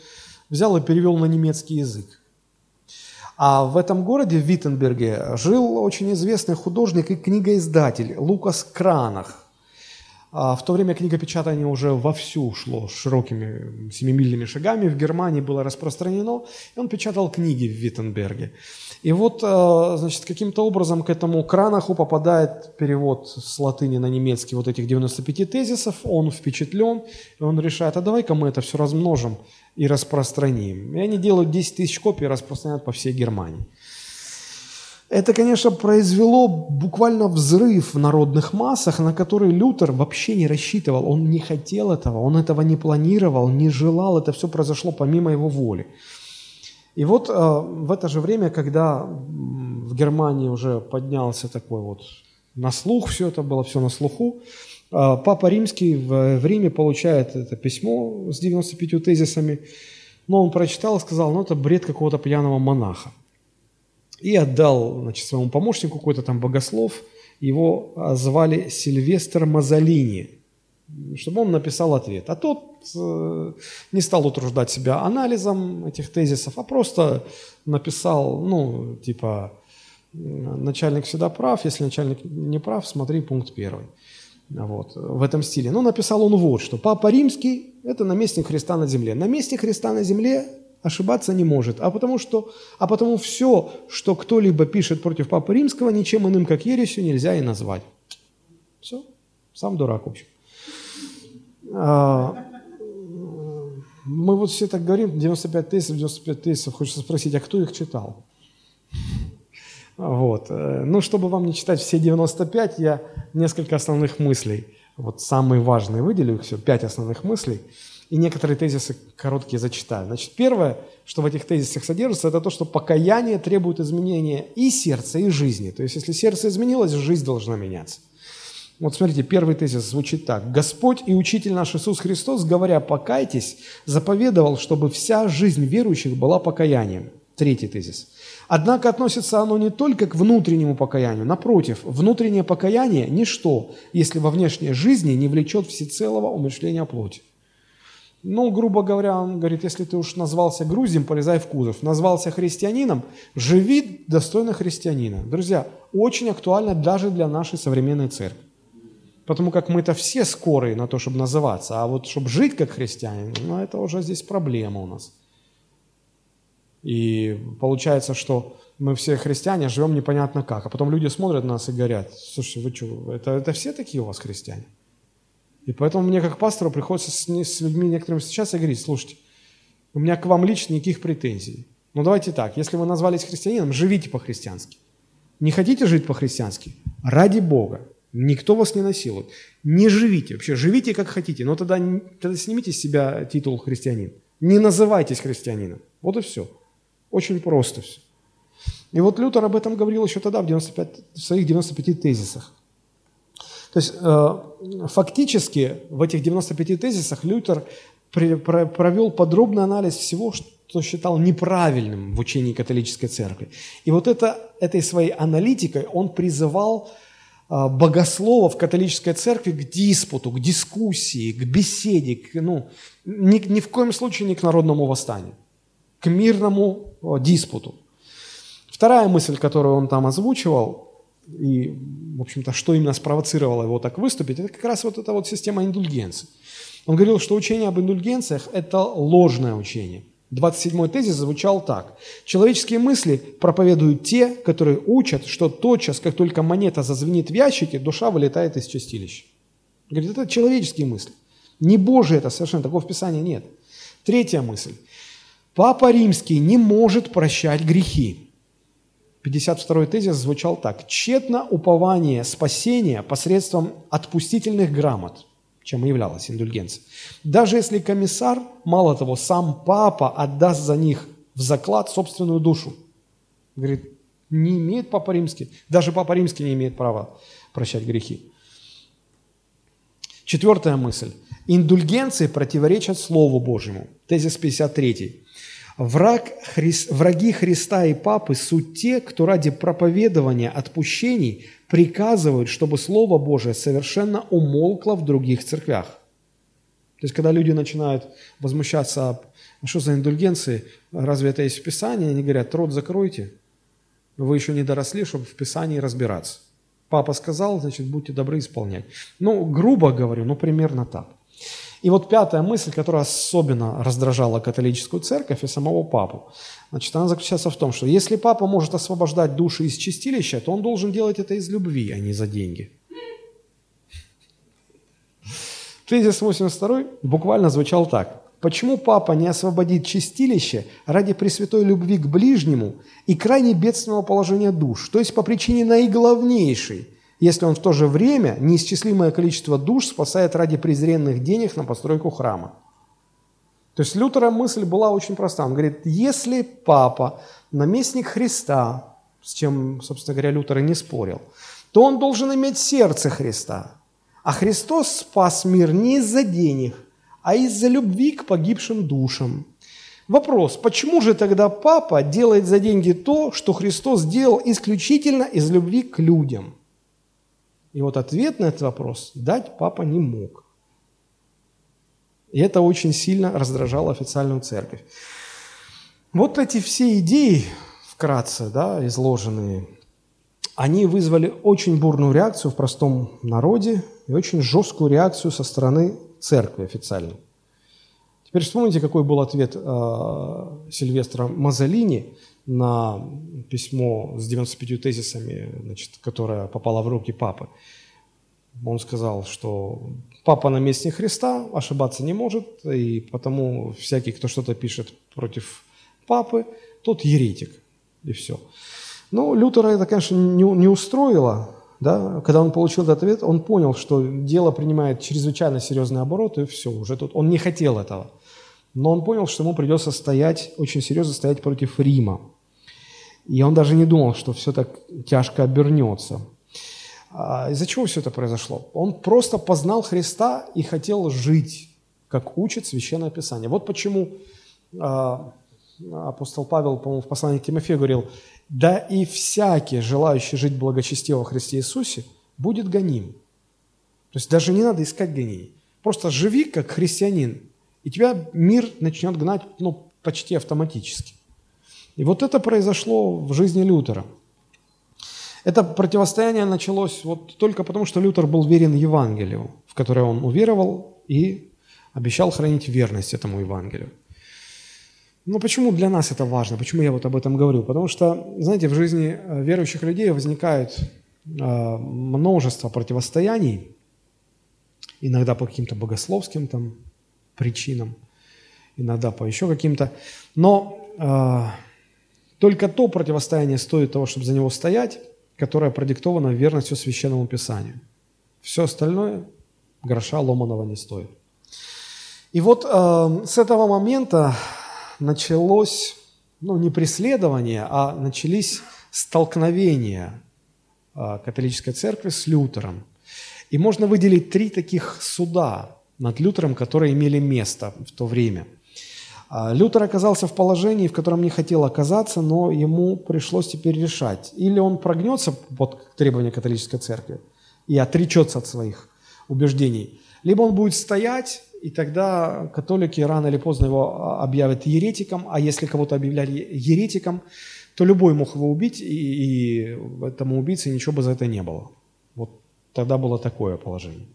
взял и перевел на немецкий язык. А в этом городе, в Виттенберге, жил очень известный художник и книгоиздатель Лукас Кранах – а в то время книгопечатание уже вовсю шло широкими семимильными шагами. В Германии было распространено, и он печатал книги в Виттенберге. И вот, э, значит, каким-то образом к этому кранаху попадает перевод с латыни на немецкий вот этих 95 тезисов, он впечатлен, и он решает, а давай-ка мы это все размножим и распространим. И они делают 10 тысяч копий и распространяют по всей Германии. Это, конечно, произвело буквально взрыв в народных массах, на который Лютер вообще не рассчитывал. Он не хотел этого, он этого не планировал, не желал. Это все произошло помимо его воли. И вот э, в это же время, когда в Германии уже поднялся такой вот на слух, все это было все на слуху, э, Папа Римский в, Риме получает это письмо с 95 тезисами, но он прочитал и сказал, ну это бред какого-то пьяного монаха и отдал значит, своему помощнику какой-то там богослов, его а, звали Сильвестр Мазолини, чтобы он написал ответ. А тот не стал утруждать себя анализом этих тезисов, а просто написал, ну, типа, начальник всегда прав, если начальник не прав, смотри пункт первый. Вот, в этом стиле. Но написал он вот, что Папа Римский – это наместник Христа на земле. Наместник Христа на земле ошибаться не может, а потому, что, а потому все, что кто-либо пишет против Папы Римского, ничем иным, как ересью, нельзя и назвать. Все, сам дурак, в общем. Мы вот все так говорим, 95 тезисов, 95 тезисов, хочется спросить, а кто их читал? Вот. Ну, чтобы вам не читать все 95, я несколько основных мыслей, вот самые важные выделю их все, пять основных мыслей – и некоторые тезисы короткие зачитаю. Значит, первое, что в этих тезисах содержится, это то, что покаяние требует изменения и сердца, и жизни. То есть, если сердце изменилось, жизнь должна меняться. Вот смотрите, первый тезис звучит так. «Господь и Учитель наш Иисус Христос, говоря, покайтесь, заповедовал, чтобы вся жизнь верующих была покаянием». Третий тезис. Однако относится оно не только к внутреннему покаянию. Напротив, внутреннее покаяние – ничто, если во внешней жизни не влечет всецелого умышления плоти. Ну, грубо говоря, он говорит, если ты уж назвался грузием, полезай в кузов. Назвался христианином, живи достойно христианина. Друзья, очень актуально даже для нашей современной церкви. Потому как мы-то все скорые на то, чтобы называться. А вот чтобы жить как христианин, ну, это уже здесь проблема у нас. И получается, что мы все христиане, живем непонятно как. А потом люди смотрят на нас и говорят, слушайте, вы что, это, это все такие у вас христиане? И поэтому мне как пастору приходится с, с людьми некоторыми встречаться и говорить, слушайте, у меня к вам лично никаких претензий. Но давайте так, если вы назвались христианином, живите по-христиански. Не хотите жить по-христиански? Ради Бога. Никто вас не насилует. Не живите. Вообще, живите как хотите. Но тогда, тогда снимите с себя титул христианин. Не называйтесь христианином. Вот и все. Очень просто все. И вот Лютер об этом говорил еще тогда, в, 95, в своих 95 тезисах. То есть э, фактически в этих 95 тезисах Лютер при, про, провел подробный анализ всего, что считал неправильным в учении католической церкви. И вот это, этой своей аналитикой он призывал богословов католической церкви к диспуту, к дискуссии, к беседе, к, ну, ни, ни в коем случае не к народному восстанию, к мирному э, диспуту. Вторая мысль, которую он там озвучивал, и, в общем-то, что именно спровоцировало его так выступить, это как раз вот эта вот система индульгенции. Он говорил, что учение об индульгенциях – это ложное учение. 27-й тезис звучал так. Человеческие мысли проповедуют те, которые учат, что тотчас, как только монета зазвенит в ящике, душа вылетает из чистилища. Говорит, это человеческие мысли. Не Божие это совершенно, такого в Писании нет. Третья мысль. Папа Римский не может прощать грехи. 52-й тезис звучал так. «Тщетно упование спасения посредством отпустительных грамот» чем и являлась индульгенция. Даже если комиссар, мало того, сам папа отдаст за них в заклад собственную душу. Говорит, не имеет Папа Римский, даже Папа Римский не имеет права прощать грехи. Четвертая мысль. Индульгенции противоречат Слову Божьему. Тезис 53. Враг, Хри... Враги Христа и Папы – суть те, кто ради проповедования отпущений приказывают, чтобы Слово Божие совершенно умолкло в других церквях. То есть, когда люди начинают возмущаться, а что за индульгенции, разве это есть в Писании, они говорят, рот закройте, вы еще не доросли, чтобы в Писании разбираться. Папа сказал, значит, будьте добры исполнять. Ну, грубо говорю, ну, примерно так. И вот пятая мысль, которая особенно раздражала католическую церковь и самого папу, значит, она заключается в том, что если папа может освобождать души из чистилища, то он должен делать это из любви, а не за деньги. Тезис 82 буквально звучал так. Почему папа не освободит чистилище ради пресвятой любви к ближнему и крайне бедственного положения душ, то есть по причине наиглавнейшей – если он в то же время неисчислимое количество душ спасает ради презренных денег на постройку храма. То есть Лютера мысль была очень проста. Он говорит, если папа наместник Христа, с чем, собственно говоря, Лютер и не спорил, то он должен иметь сердце Христа. А Христос спас мир не из-за денег, а из-за любви к погибшим душам. Вопрос, почему же тогда папа делает за деньги то, что Христос сделал исключительно из любви к людям? И вот ответ на этот вопрос дать папа не мог. И это очень сильно раздражало официальную церковь. Вот эти все идеи, вкратце да, изложенные, они вызвали очень бурную реакцию в простом народе и очень жесткую реакцию со стороны церкви официальной. Теперь вспомните, какой был ответ э, Сильвестра Мазолини на письмо с 95 тезисами, значит, которое попало в руки папы. Он сказал, что папа наместник Христа, ошибаться не может, и потому всякий, кто что-то пишет против папы, тот еретик, и все. Ну, Лютера это, конечно, не, не устроило, да, когда он получил этот ответ, он понял, что дело принимает чрезвычайно серьезный оборот, и все, уже тут он не хотел этого. Но он понял, что ему придется стоять, очень серьезно стоять против Рима. И он даже не думал, что все так тяжко обернется. А из-за чего все это произошло? Он просто познал Христа и хотел жить, как учит Священное Писание. Вот почему а, апостол Павел, по-моему, в послании к Тимофею говорил, «Да и всякий, желающий жить благочестиво во Христе Иисусе, будет гоним». То есть даже не надо искать гонений. Просто живи как христианин, и тебя мир начнет гнать ну, почти автоматически. И вот это произошло в жизни Лютера. Это противостояние началось вот только потому, что Лютер был верен Евангелию, в которое он уверовал и обещал хранить верность этому Евангелию. Но почему для нас это важно? Почему я вот об этом говорю? Потому что, знаете, в жизни э, верующих людей возникает э, множество противостояний, иногда по каким-то богословским там причинам, иногда по еще каким-то. Но э, только то противостояние стоит того, чтобы за него стоять, которое продиктовано верностью Священному Писанию. Все остальное гроша ломаного не стоит. И вот э, с этого момента началось ну, не преследования, а начались столкновения а, католической церкви с Лютером. И можно выделить три таких суда над Лютером, которые имели место в то время. А, Лютер оказался в положении, в котором не хотел оказаться, но ему пришлось теперь решать. Или он прогнется под требования католической церкви и отречется от своих убеждений, либо он будет стоять и тогда католики рано или поздно его а, объявят еретиком, а если кого-то объявляли еретиком, то любой мог его убить, и, и этому убийце ничего бы за это не было. Вот тогда было такое положение.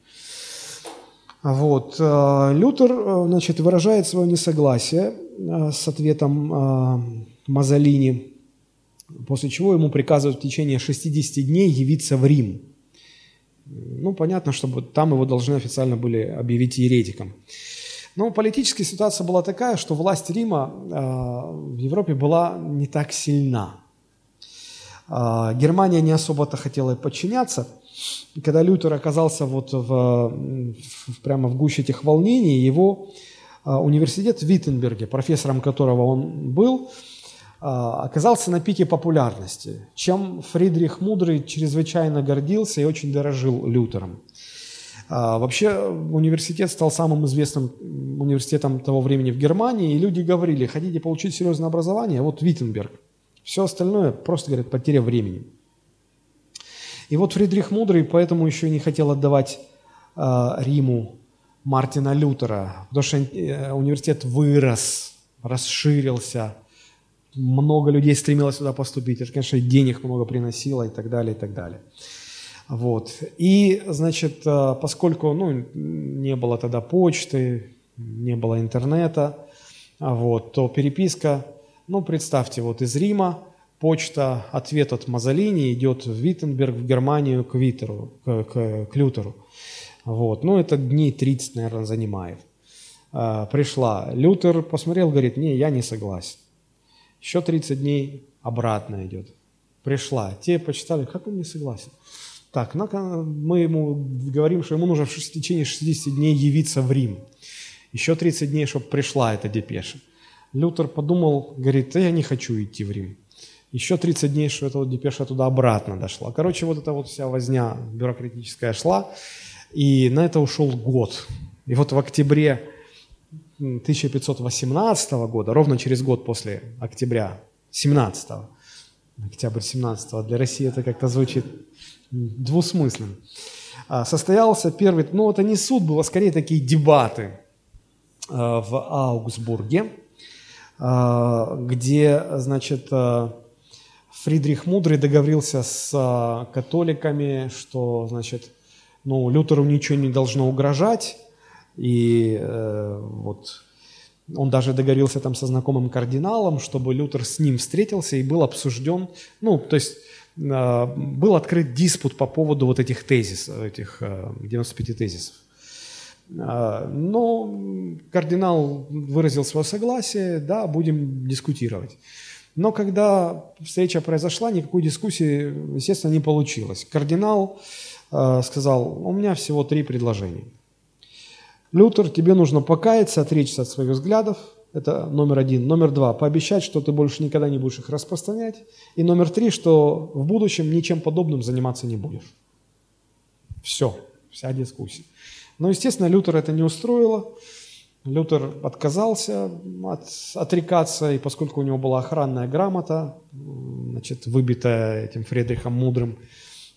Вот. Э, Лютер э, значит, выражает свое несогласие э, с ответом Мазолини, после чего ему приказывают в течение 60 дней явиться в Рим – ну, понятно, чтобы там его должны официально были объявить еретиком. Но политическая ситуация была такая, что власть Рима в Европе была не так сильна. Германия не особо-то хотела подчиняться. И когда Лютер оказался вот в, в, прямо в гуще этих волнений, его э, университет в Виттенберге, профессором которого он был, а, оказался на пике популярности, чем Фридрих Мудрый чрезвычайно гордился и очень дорожил Лютером. А, вообще университет стал самым известным университетом того времени в Германии, и люди говорили, хотите получить серьезное образование, вот Виттенберг. Все остальное просто, говорят, потеря времени. И вот Фридрих Мудрый поэтому еще не хотел отдавать э, Риму Мартина Лютера, потому что э, университет вырос, расширился, много людей стремилось сюда поступить, это, конечно, денег много приносило и так далее, и так далее. Вот. И, значит, э, поскольку ну, не было тогда почты, не было интернета, вот, то переписка, ну, представьте, вот из Рима почта, ответ от Мазолини идет в Виттенберг, в Германию к Витеру, к, к, к Лютеру. Вот. Ну, это дней 30, наверное, занимает. Э, пришла. Лютер посмотрел, говорит, не, я не согласен. Еще 30 дней обратно идет. Пришла. Те почитали, как он не согласен. Так, мы ему говорим, что ему нужно в течение 60 дней явиться в Рим. Еще 30 дней, чтобы пришла эта депеша. Лютер подумал, говорит, я не хочу идти в Рим. Еще 30 дней, что эта вот депеша туда обратно дошла. Короче, вот эта вот вся возня бюрократическая шла, и на это ушел год. И вот в октябре 1518 года, ровно через год после октября 17 октябрь 17 для России это как-то звучит двусмысленно, а, состоялся первый, ну это не суд был, а скорее такие дебаты а, в Аугсбурге, а, где, значит, Фридрих Мудрый договорился с католиками, что, значит, ну, Лютеру ничего не должно угрожать, и э, вот он даже договорился там со знакомым кардиналом, чтобы Лютер с ним встретился и был обсужден, ну, то есть э, был открыт диспут по поводу вот этих тезисов, этих э, 95 тезисов. Но кардинал выразил свое согласие, да, будем дискутировать. Но когда встреча произошла, никакой дискуссии, естественно, не получилось. Кардинал э, сказал, у меня всего три предложения – Лютер, тебе нужно покаяться, отречься от своих взглядов. Это номер один. Номер два, пообещать, что ты больше никогда не будешь их распространять. И номер три, что в будущем ничем подобным заниматься не будешь. Все, вся дискуссия. Но, естественно, Лютер это не устроило. Лютер отказался от, отрекаться, и поскольку у него была охранная грамота, значит, выбитая этим Фредрихом Мудрым,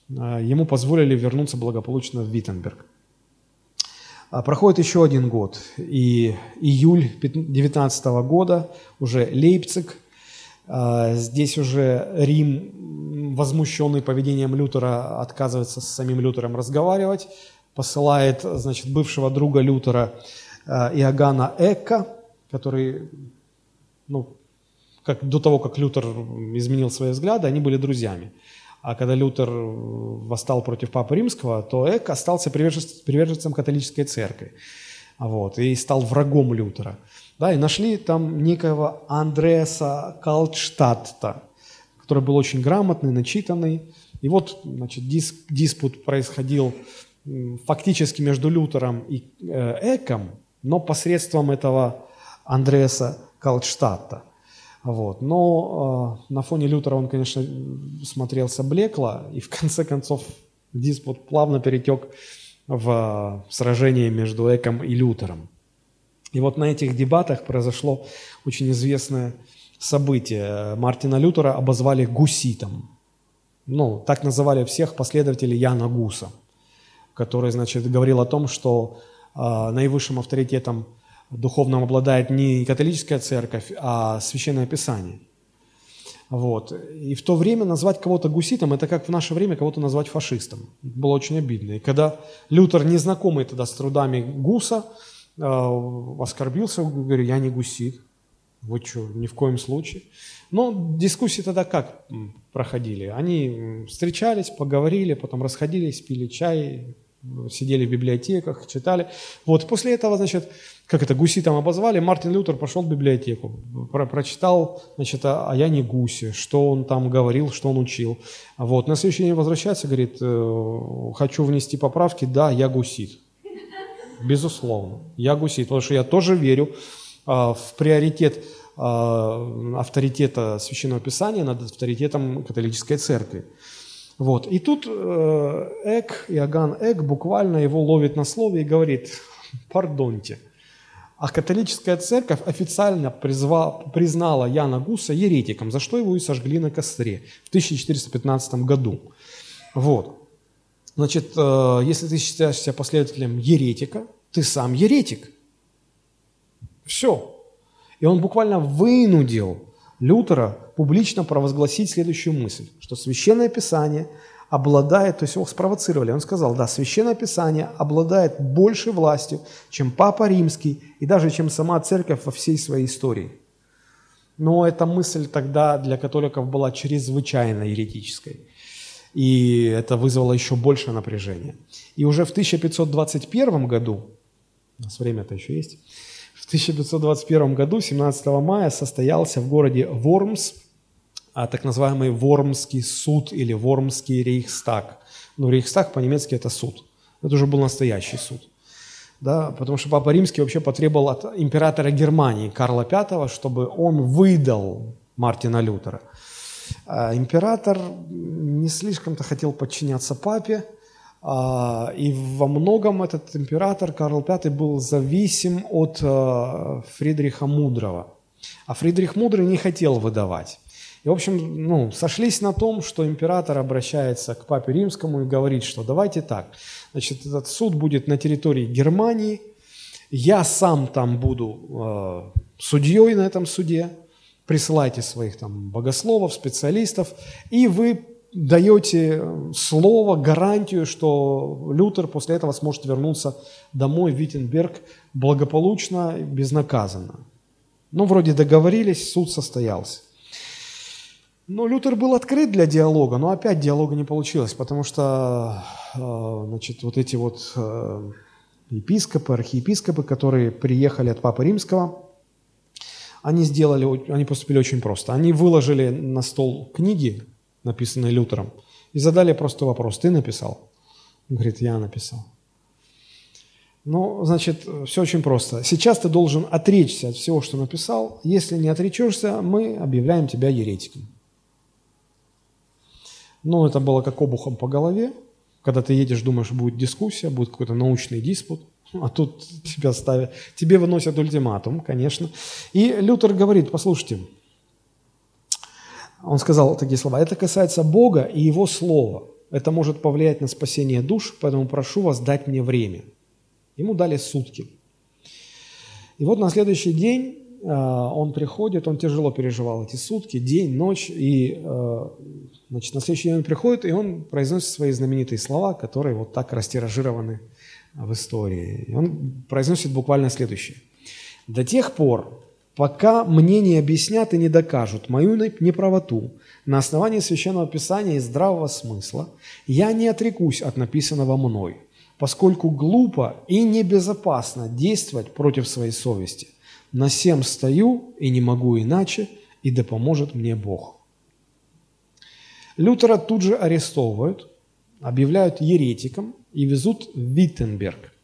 э, ему позволили вернуться благополучно в Виттенберг. А, проходит еще один год, и июль 2019 года, уже Лейпциг, а, здесь уже Рим, возмущенный поведением Лютера, отказывается с самим Лютером разговаривать, посылает, значит, бывшего друга Лютера Иоганна Эка, который, ну, как, до того, как Лютер изменил свои взгляды, они были друзьями. А когда Лютер восстал против Папы Римского, то Эк остался приверженцем католической церкви. Вот, и стал врагом Лютера. Да, и нашли там некого Андреаса Калтштадта, который был очень грамотный, начитанный. И вот, значит, диск, диспут происходил фактически между Лютером и э, Эком, но посредством этого Андреаса Калтштадта – Вот. Но э, на фоне Лютера он, конечно, смотрелся блекло, и в конце концов диспут плавно перетек в сражение между Эком и Лютером. И вот на этих дебатах произошло очень известное событие. Мартина Лютера обозвали гуситом. Ну, так называли всех последователей Яна Гуса, который, значит, говорил о том, что э, наивысшим авторитетом духовным обладает не католическая церковь, а Священное Писание. Вот. И в то время назвать кого-то гуситом, это как в наше время кого-то назвать фашистом. Было очень обидно. И когда Лютер, незнакомый тогда с трудами Гуса, э, оскорбился, говорю, я не гусит. Вы что, ни в коем случае. Но дискуссии тогда как проходили? Они встречались, поговорили, потом расходились, пили чай, сидели в библиотеках, читали. Вот после этого, значит, как это, гуси там обозвали, Мартин Лютер пошел в библиотеку, про прочитал, значит, о, о Яне Гусе, что он там говорил, что он учил. Вот, на следующий день возвращается, говорит, «Э, хочу внести поправки, да, я гусит. Безусловно, я гусит, потому что я тоже верю а, в приоритет а, авторитета Священного Писания над авторитетом католической церкви. Вот. И тут э, Эк, Иоганн Эк буквально его ловит на слове и говорит, пардоньте, а католическая церковь официально призва, признала Яна Гуса еретиком, за что его и сожгли на костре в 1415 году. Вот. Значит, э, если ты считаешься последователем еретика, ты сам еретик. Все. И он буквально вынудил Лютера публично провозгласить следующую мысль, что Священное Писание обладает, то есть его спровоцировали, он сказал, да, Священное Писание обладает большей властью, чем Папа Римский и даже чем сама Церковь во всей своей истории. Но эта мысль тогда для католиков была чрезвычайно еретической. И это вызвало еще больше напряжения. И уже в 1521 году, у нас время-то еще есть, в 1521 году, 17 мая, состоялся в городе Вормс а, так называемый Вормский суд или Вормский рейхстаг. Ну, рейхстаг по-немецки это суд. Это уже был настоящий суд. Да, потому что Папа Римский вообще потребовал от императора Германии Карла V, чтобы он выдал Мартина Лютера. А император не слишком-то хотел подчиняться папе, а, и во многом этот император Карл V был зависим от а, Фридриха Мудрого. А Фридрих Мудрый не хотел выдавать. И, в общем, ну, сошлись на том, что император обращается к папе римскому и говорит, что давайте так, значит, этот суд будет на территории Германии, я сам там буду э, судьей на этом суде, присылайте своих там богословов, специалистов, и вы даете э, слово, гарантию, что Лютер после этого сможет вернуться домой в Виттенберг благополучно, безнаказанно. Ну, вроде договорились, суд состоялся. Но Лютер был открыт для диалога, но опять диалога не получилось, потому что э, значит, вот эти вот э, епископы, архиепископы, которые приехали от Папы Римского, они сделали, они поступили очень просто. Они выложили на стол книги, написанный Лютером, и задали просто вопрос, ты написал? Он говорит, я написал. Ну, значит, все очень просто. Сейчас ты должен отречься от всего, что написал. Если не отречешься, мы объявляем тебя еретиком. Ну, это было как обухом по голове. Когда ты едешь, думаешь, будет дискуссия, будет какой-то научный диспут, а тут тебя ставят, тебе выносят ультиматум, конечно. И Лютер говорит, послушайте, он сказал такие слова. Это касается Бога и Его Слова. Это может повлиять на спасение душ, поэтому прошу вас дать мне время. Ему дали сутки. И вот на следующий день э, он приходит, он тяжело переживал эти сутки, день, ночь, и э, значит, на следующий день он приходит, и он произносит свои знаменитые слова, которые вот так растиражированы в истории. И он произносит буквально следующее. «До тех пор, пока мне не объяснят и не докажут мою неправоту на основании Священного Писания и здравого смысла, я не отрекусь от написанного мной, поскольку глупо и небезопасно действовать против своей совести. На всем стою и не могу иначе, и да поможет мне Бог». Лютера тут же арестовывают, объявляют еретиком и везут в Виттенберг –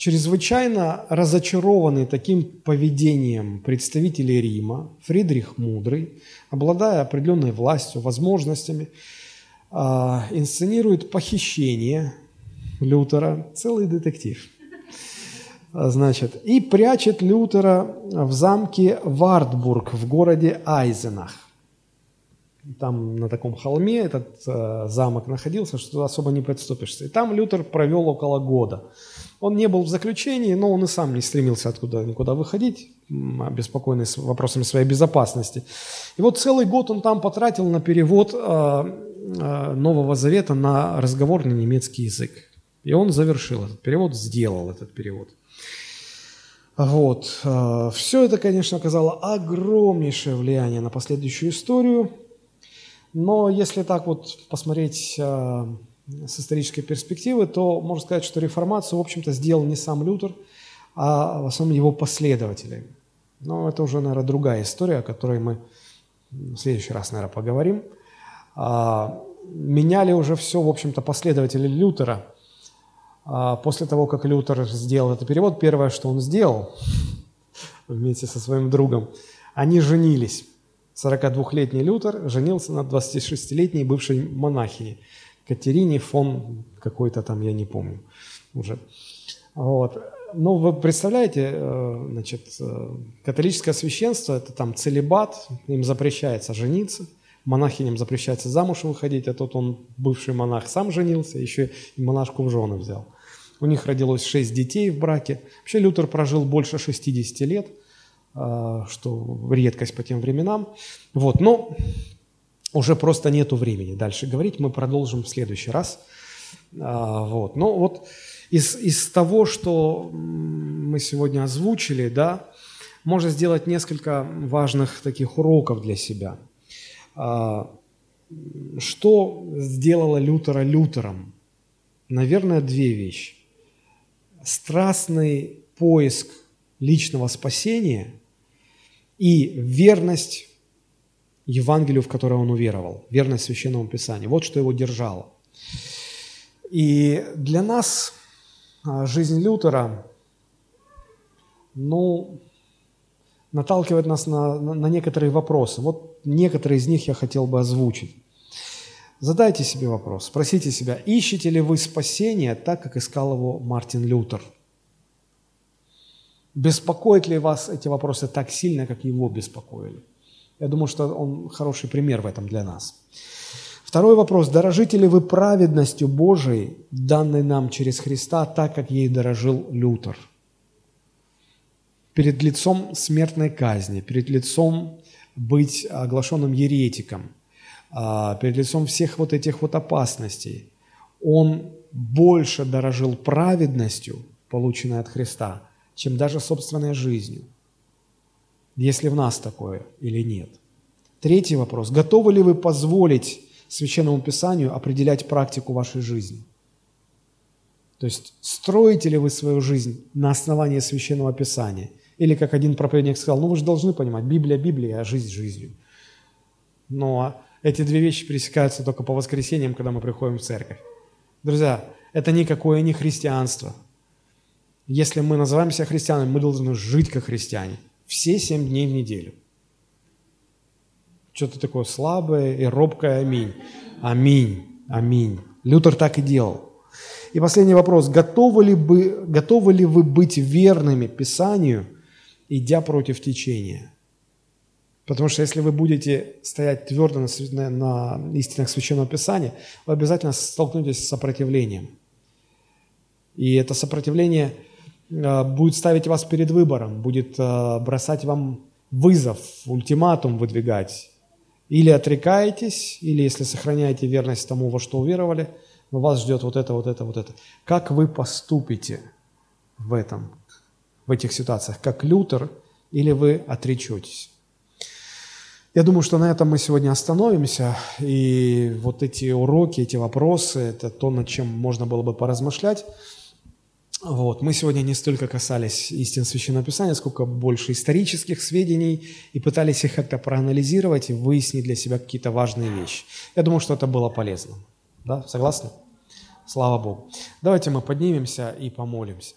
Чрезвычайно разочарованный таким поведением представителей Рима, Фридрих Мудрый, обладая определенной властью, возможностями, а, инсценирует похищение Лютера, целый детектив. А, значит, и прячет Лютера в замке Вартбург в городе Айзенах. Там на таком холме этот э, замок находился, что особо не подступишься. И там Лютер провел около года. Он не был в заключении, но он и сам не стремился откуда никуда выходить, обеспокоенный с вопросами своей безопасности. И вот целый год он там потратил на перевод э, э, Нового Завета на разговорный немецкий язык. И он завершил этот перевод, сделал этот перевод. Вот. Э, Все это, конечно, оказало огромнейшее влияние на последующую историю. Но если так вот посмотреть э, с исторической перспективы, то можно сказать, что реформацию, в общем-то, сделал не сам Лютер, а в основном его последователи. Но это уже, наверное, другая история, о которой мы в следующий раз, наверное, поговорим. А, меняли уже все, в общем-то, последователи Лютера. А, после того, как Лютер сделал этот перевод, первое, что он сделал вместе со своим другом, они женились. 42-летний Лютер женился на 26-летней бывшей монахине Катерине фон какой-то там, я не помню уже. Вот. Ну, вы представляете, э, значит, э, католическое священство – это там целебат, им запрещается жениться, монахиням запрещается замуж выходить, а тот он, бывший монах, сам женился, еще и монашку в жены взял. У них родилось шесть детей в браке. Вообще Лютер прожил больше 60 лет – что редкость по тем временам. Вот, но уже просто нету времени дальше говорить, мы продолжим в следующий раз. А, вот, но вот из, из того, что мы сегодня озвучили, да, можно сделать несколько важных таких уроков для себя. А, что сделало Лютера Лютером? Наверное, две вещи. Страстный поиск личного спасения и верность Евангелию, в которое он уверовал, верность Священному Писанию. Вот что его держало. И для нас а, жизнь Лютера, ну, наталкивает нас на, на, некоторые вопросы. Вот некоторые из них я хотел бы озвучить. Задайте себе вопрос, спросите себя, ищете ли вы спасение так, как искал его Мартин Лютер – Беспокоят ли вас эти вопросы так сильно, как его беспокоили? Я думаю, что он хороший пример в этом для нас. Второй вопрос. Дорожите ли вы праведностью Божией, данной нам через Христа, так, как ей дорожил Лютер? Перед лицом смертной казни, перед лицом быть оглашенным еретиком, а, перед лицом всех вот этих вот опасностей, он больше дорожил праведностью, полученной от Христа, чем даже собственной жизнью. Если в нас такое или нет. Третий вопрос. Готовы ли вы позволить Священному Писанию определять практику вашей жизни? То есть строите ли вы свою жизнь на основании Священного Писания? Или, как один проповедник сказал, ну вы же должны понимать, Библия – Библия, а жизнь – жизнью. Но эти две вещи пересекаются только по воскресеньям, когда мы приходим в церковь. Друзья, это никакое не христианство – если мы называем себя христианами, мы должны жить как христиане. Все семь дней в неделю. Что-то такое слабое и робкое аминь. Аминь. Аминь. Лютер так и делал. И последний вопрос. Готовы ли, бы, готовы ли вы быть верными Писанию, идя против течения? Потому что если вы будете стоять твердо на, на истинах Священного Писания, вы обязательно столкнетесь с сопротивлением. И это сопротивление – будет ставить вас перед выбором, будет э, бросать вам вызов, ультиматум выдвигать. Или отрекаетесь, или если сохраняете верность тому, во что уверовали, вас ждет вот это, вот это, вот это. Как вы поступите в этом, в этих ситуациях? Как Лютер или вы отречетесь? Я думаю, что на этом мы сегодня остановимся. И вот эти уроки, эти вопросы, это то, над чем можно было бы поразмышлять. Вот. Мы сегодня не столько касались истин Священного Писания, сколько больше исторических сведений и пытались их как-то проанализировать и выяснить для себя какие-то важные вещи. Я думаю, что это было полезно. Да? Согласны? Слава Богу. Давайте мы поднимемся и помолимся.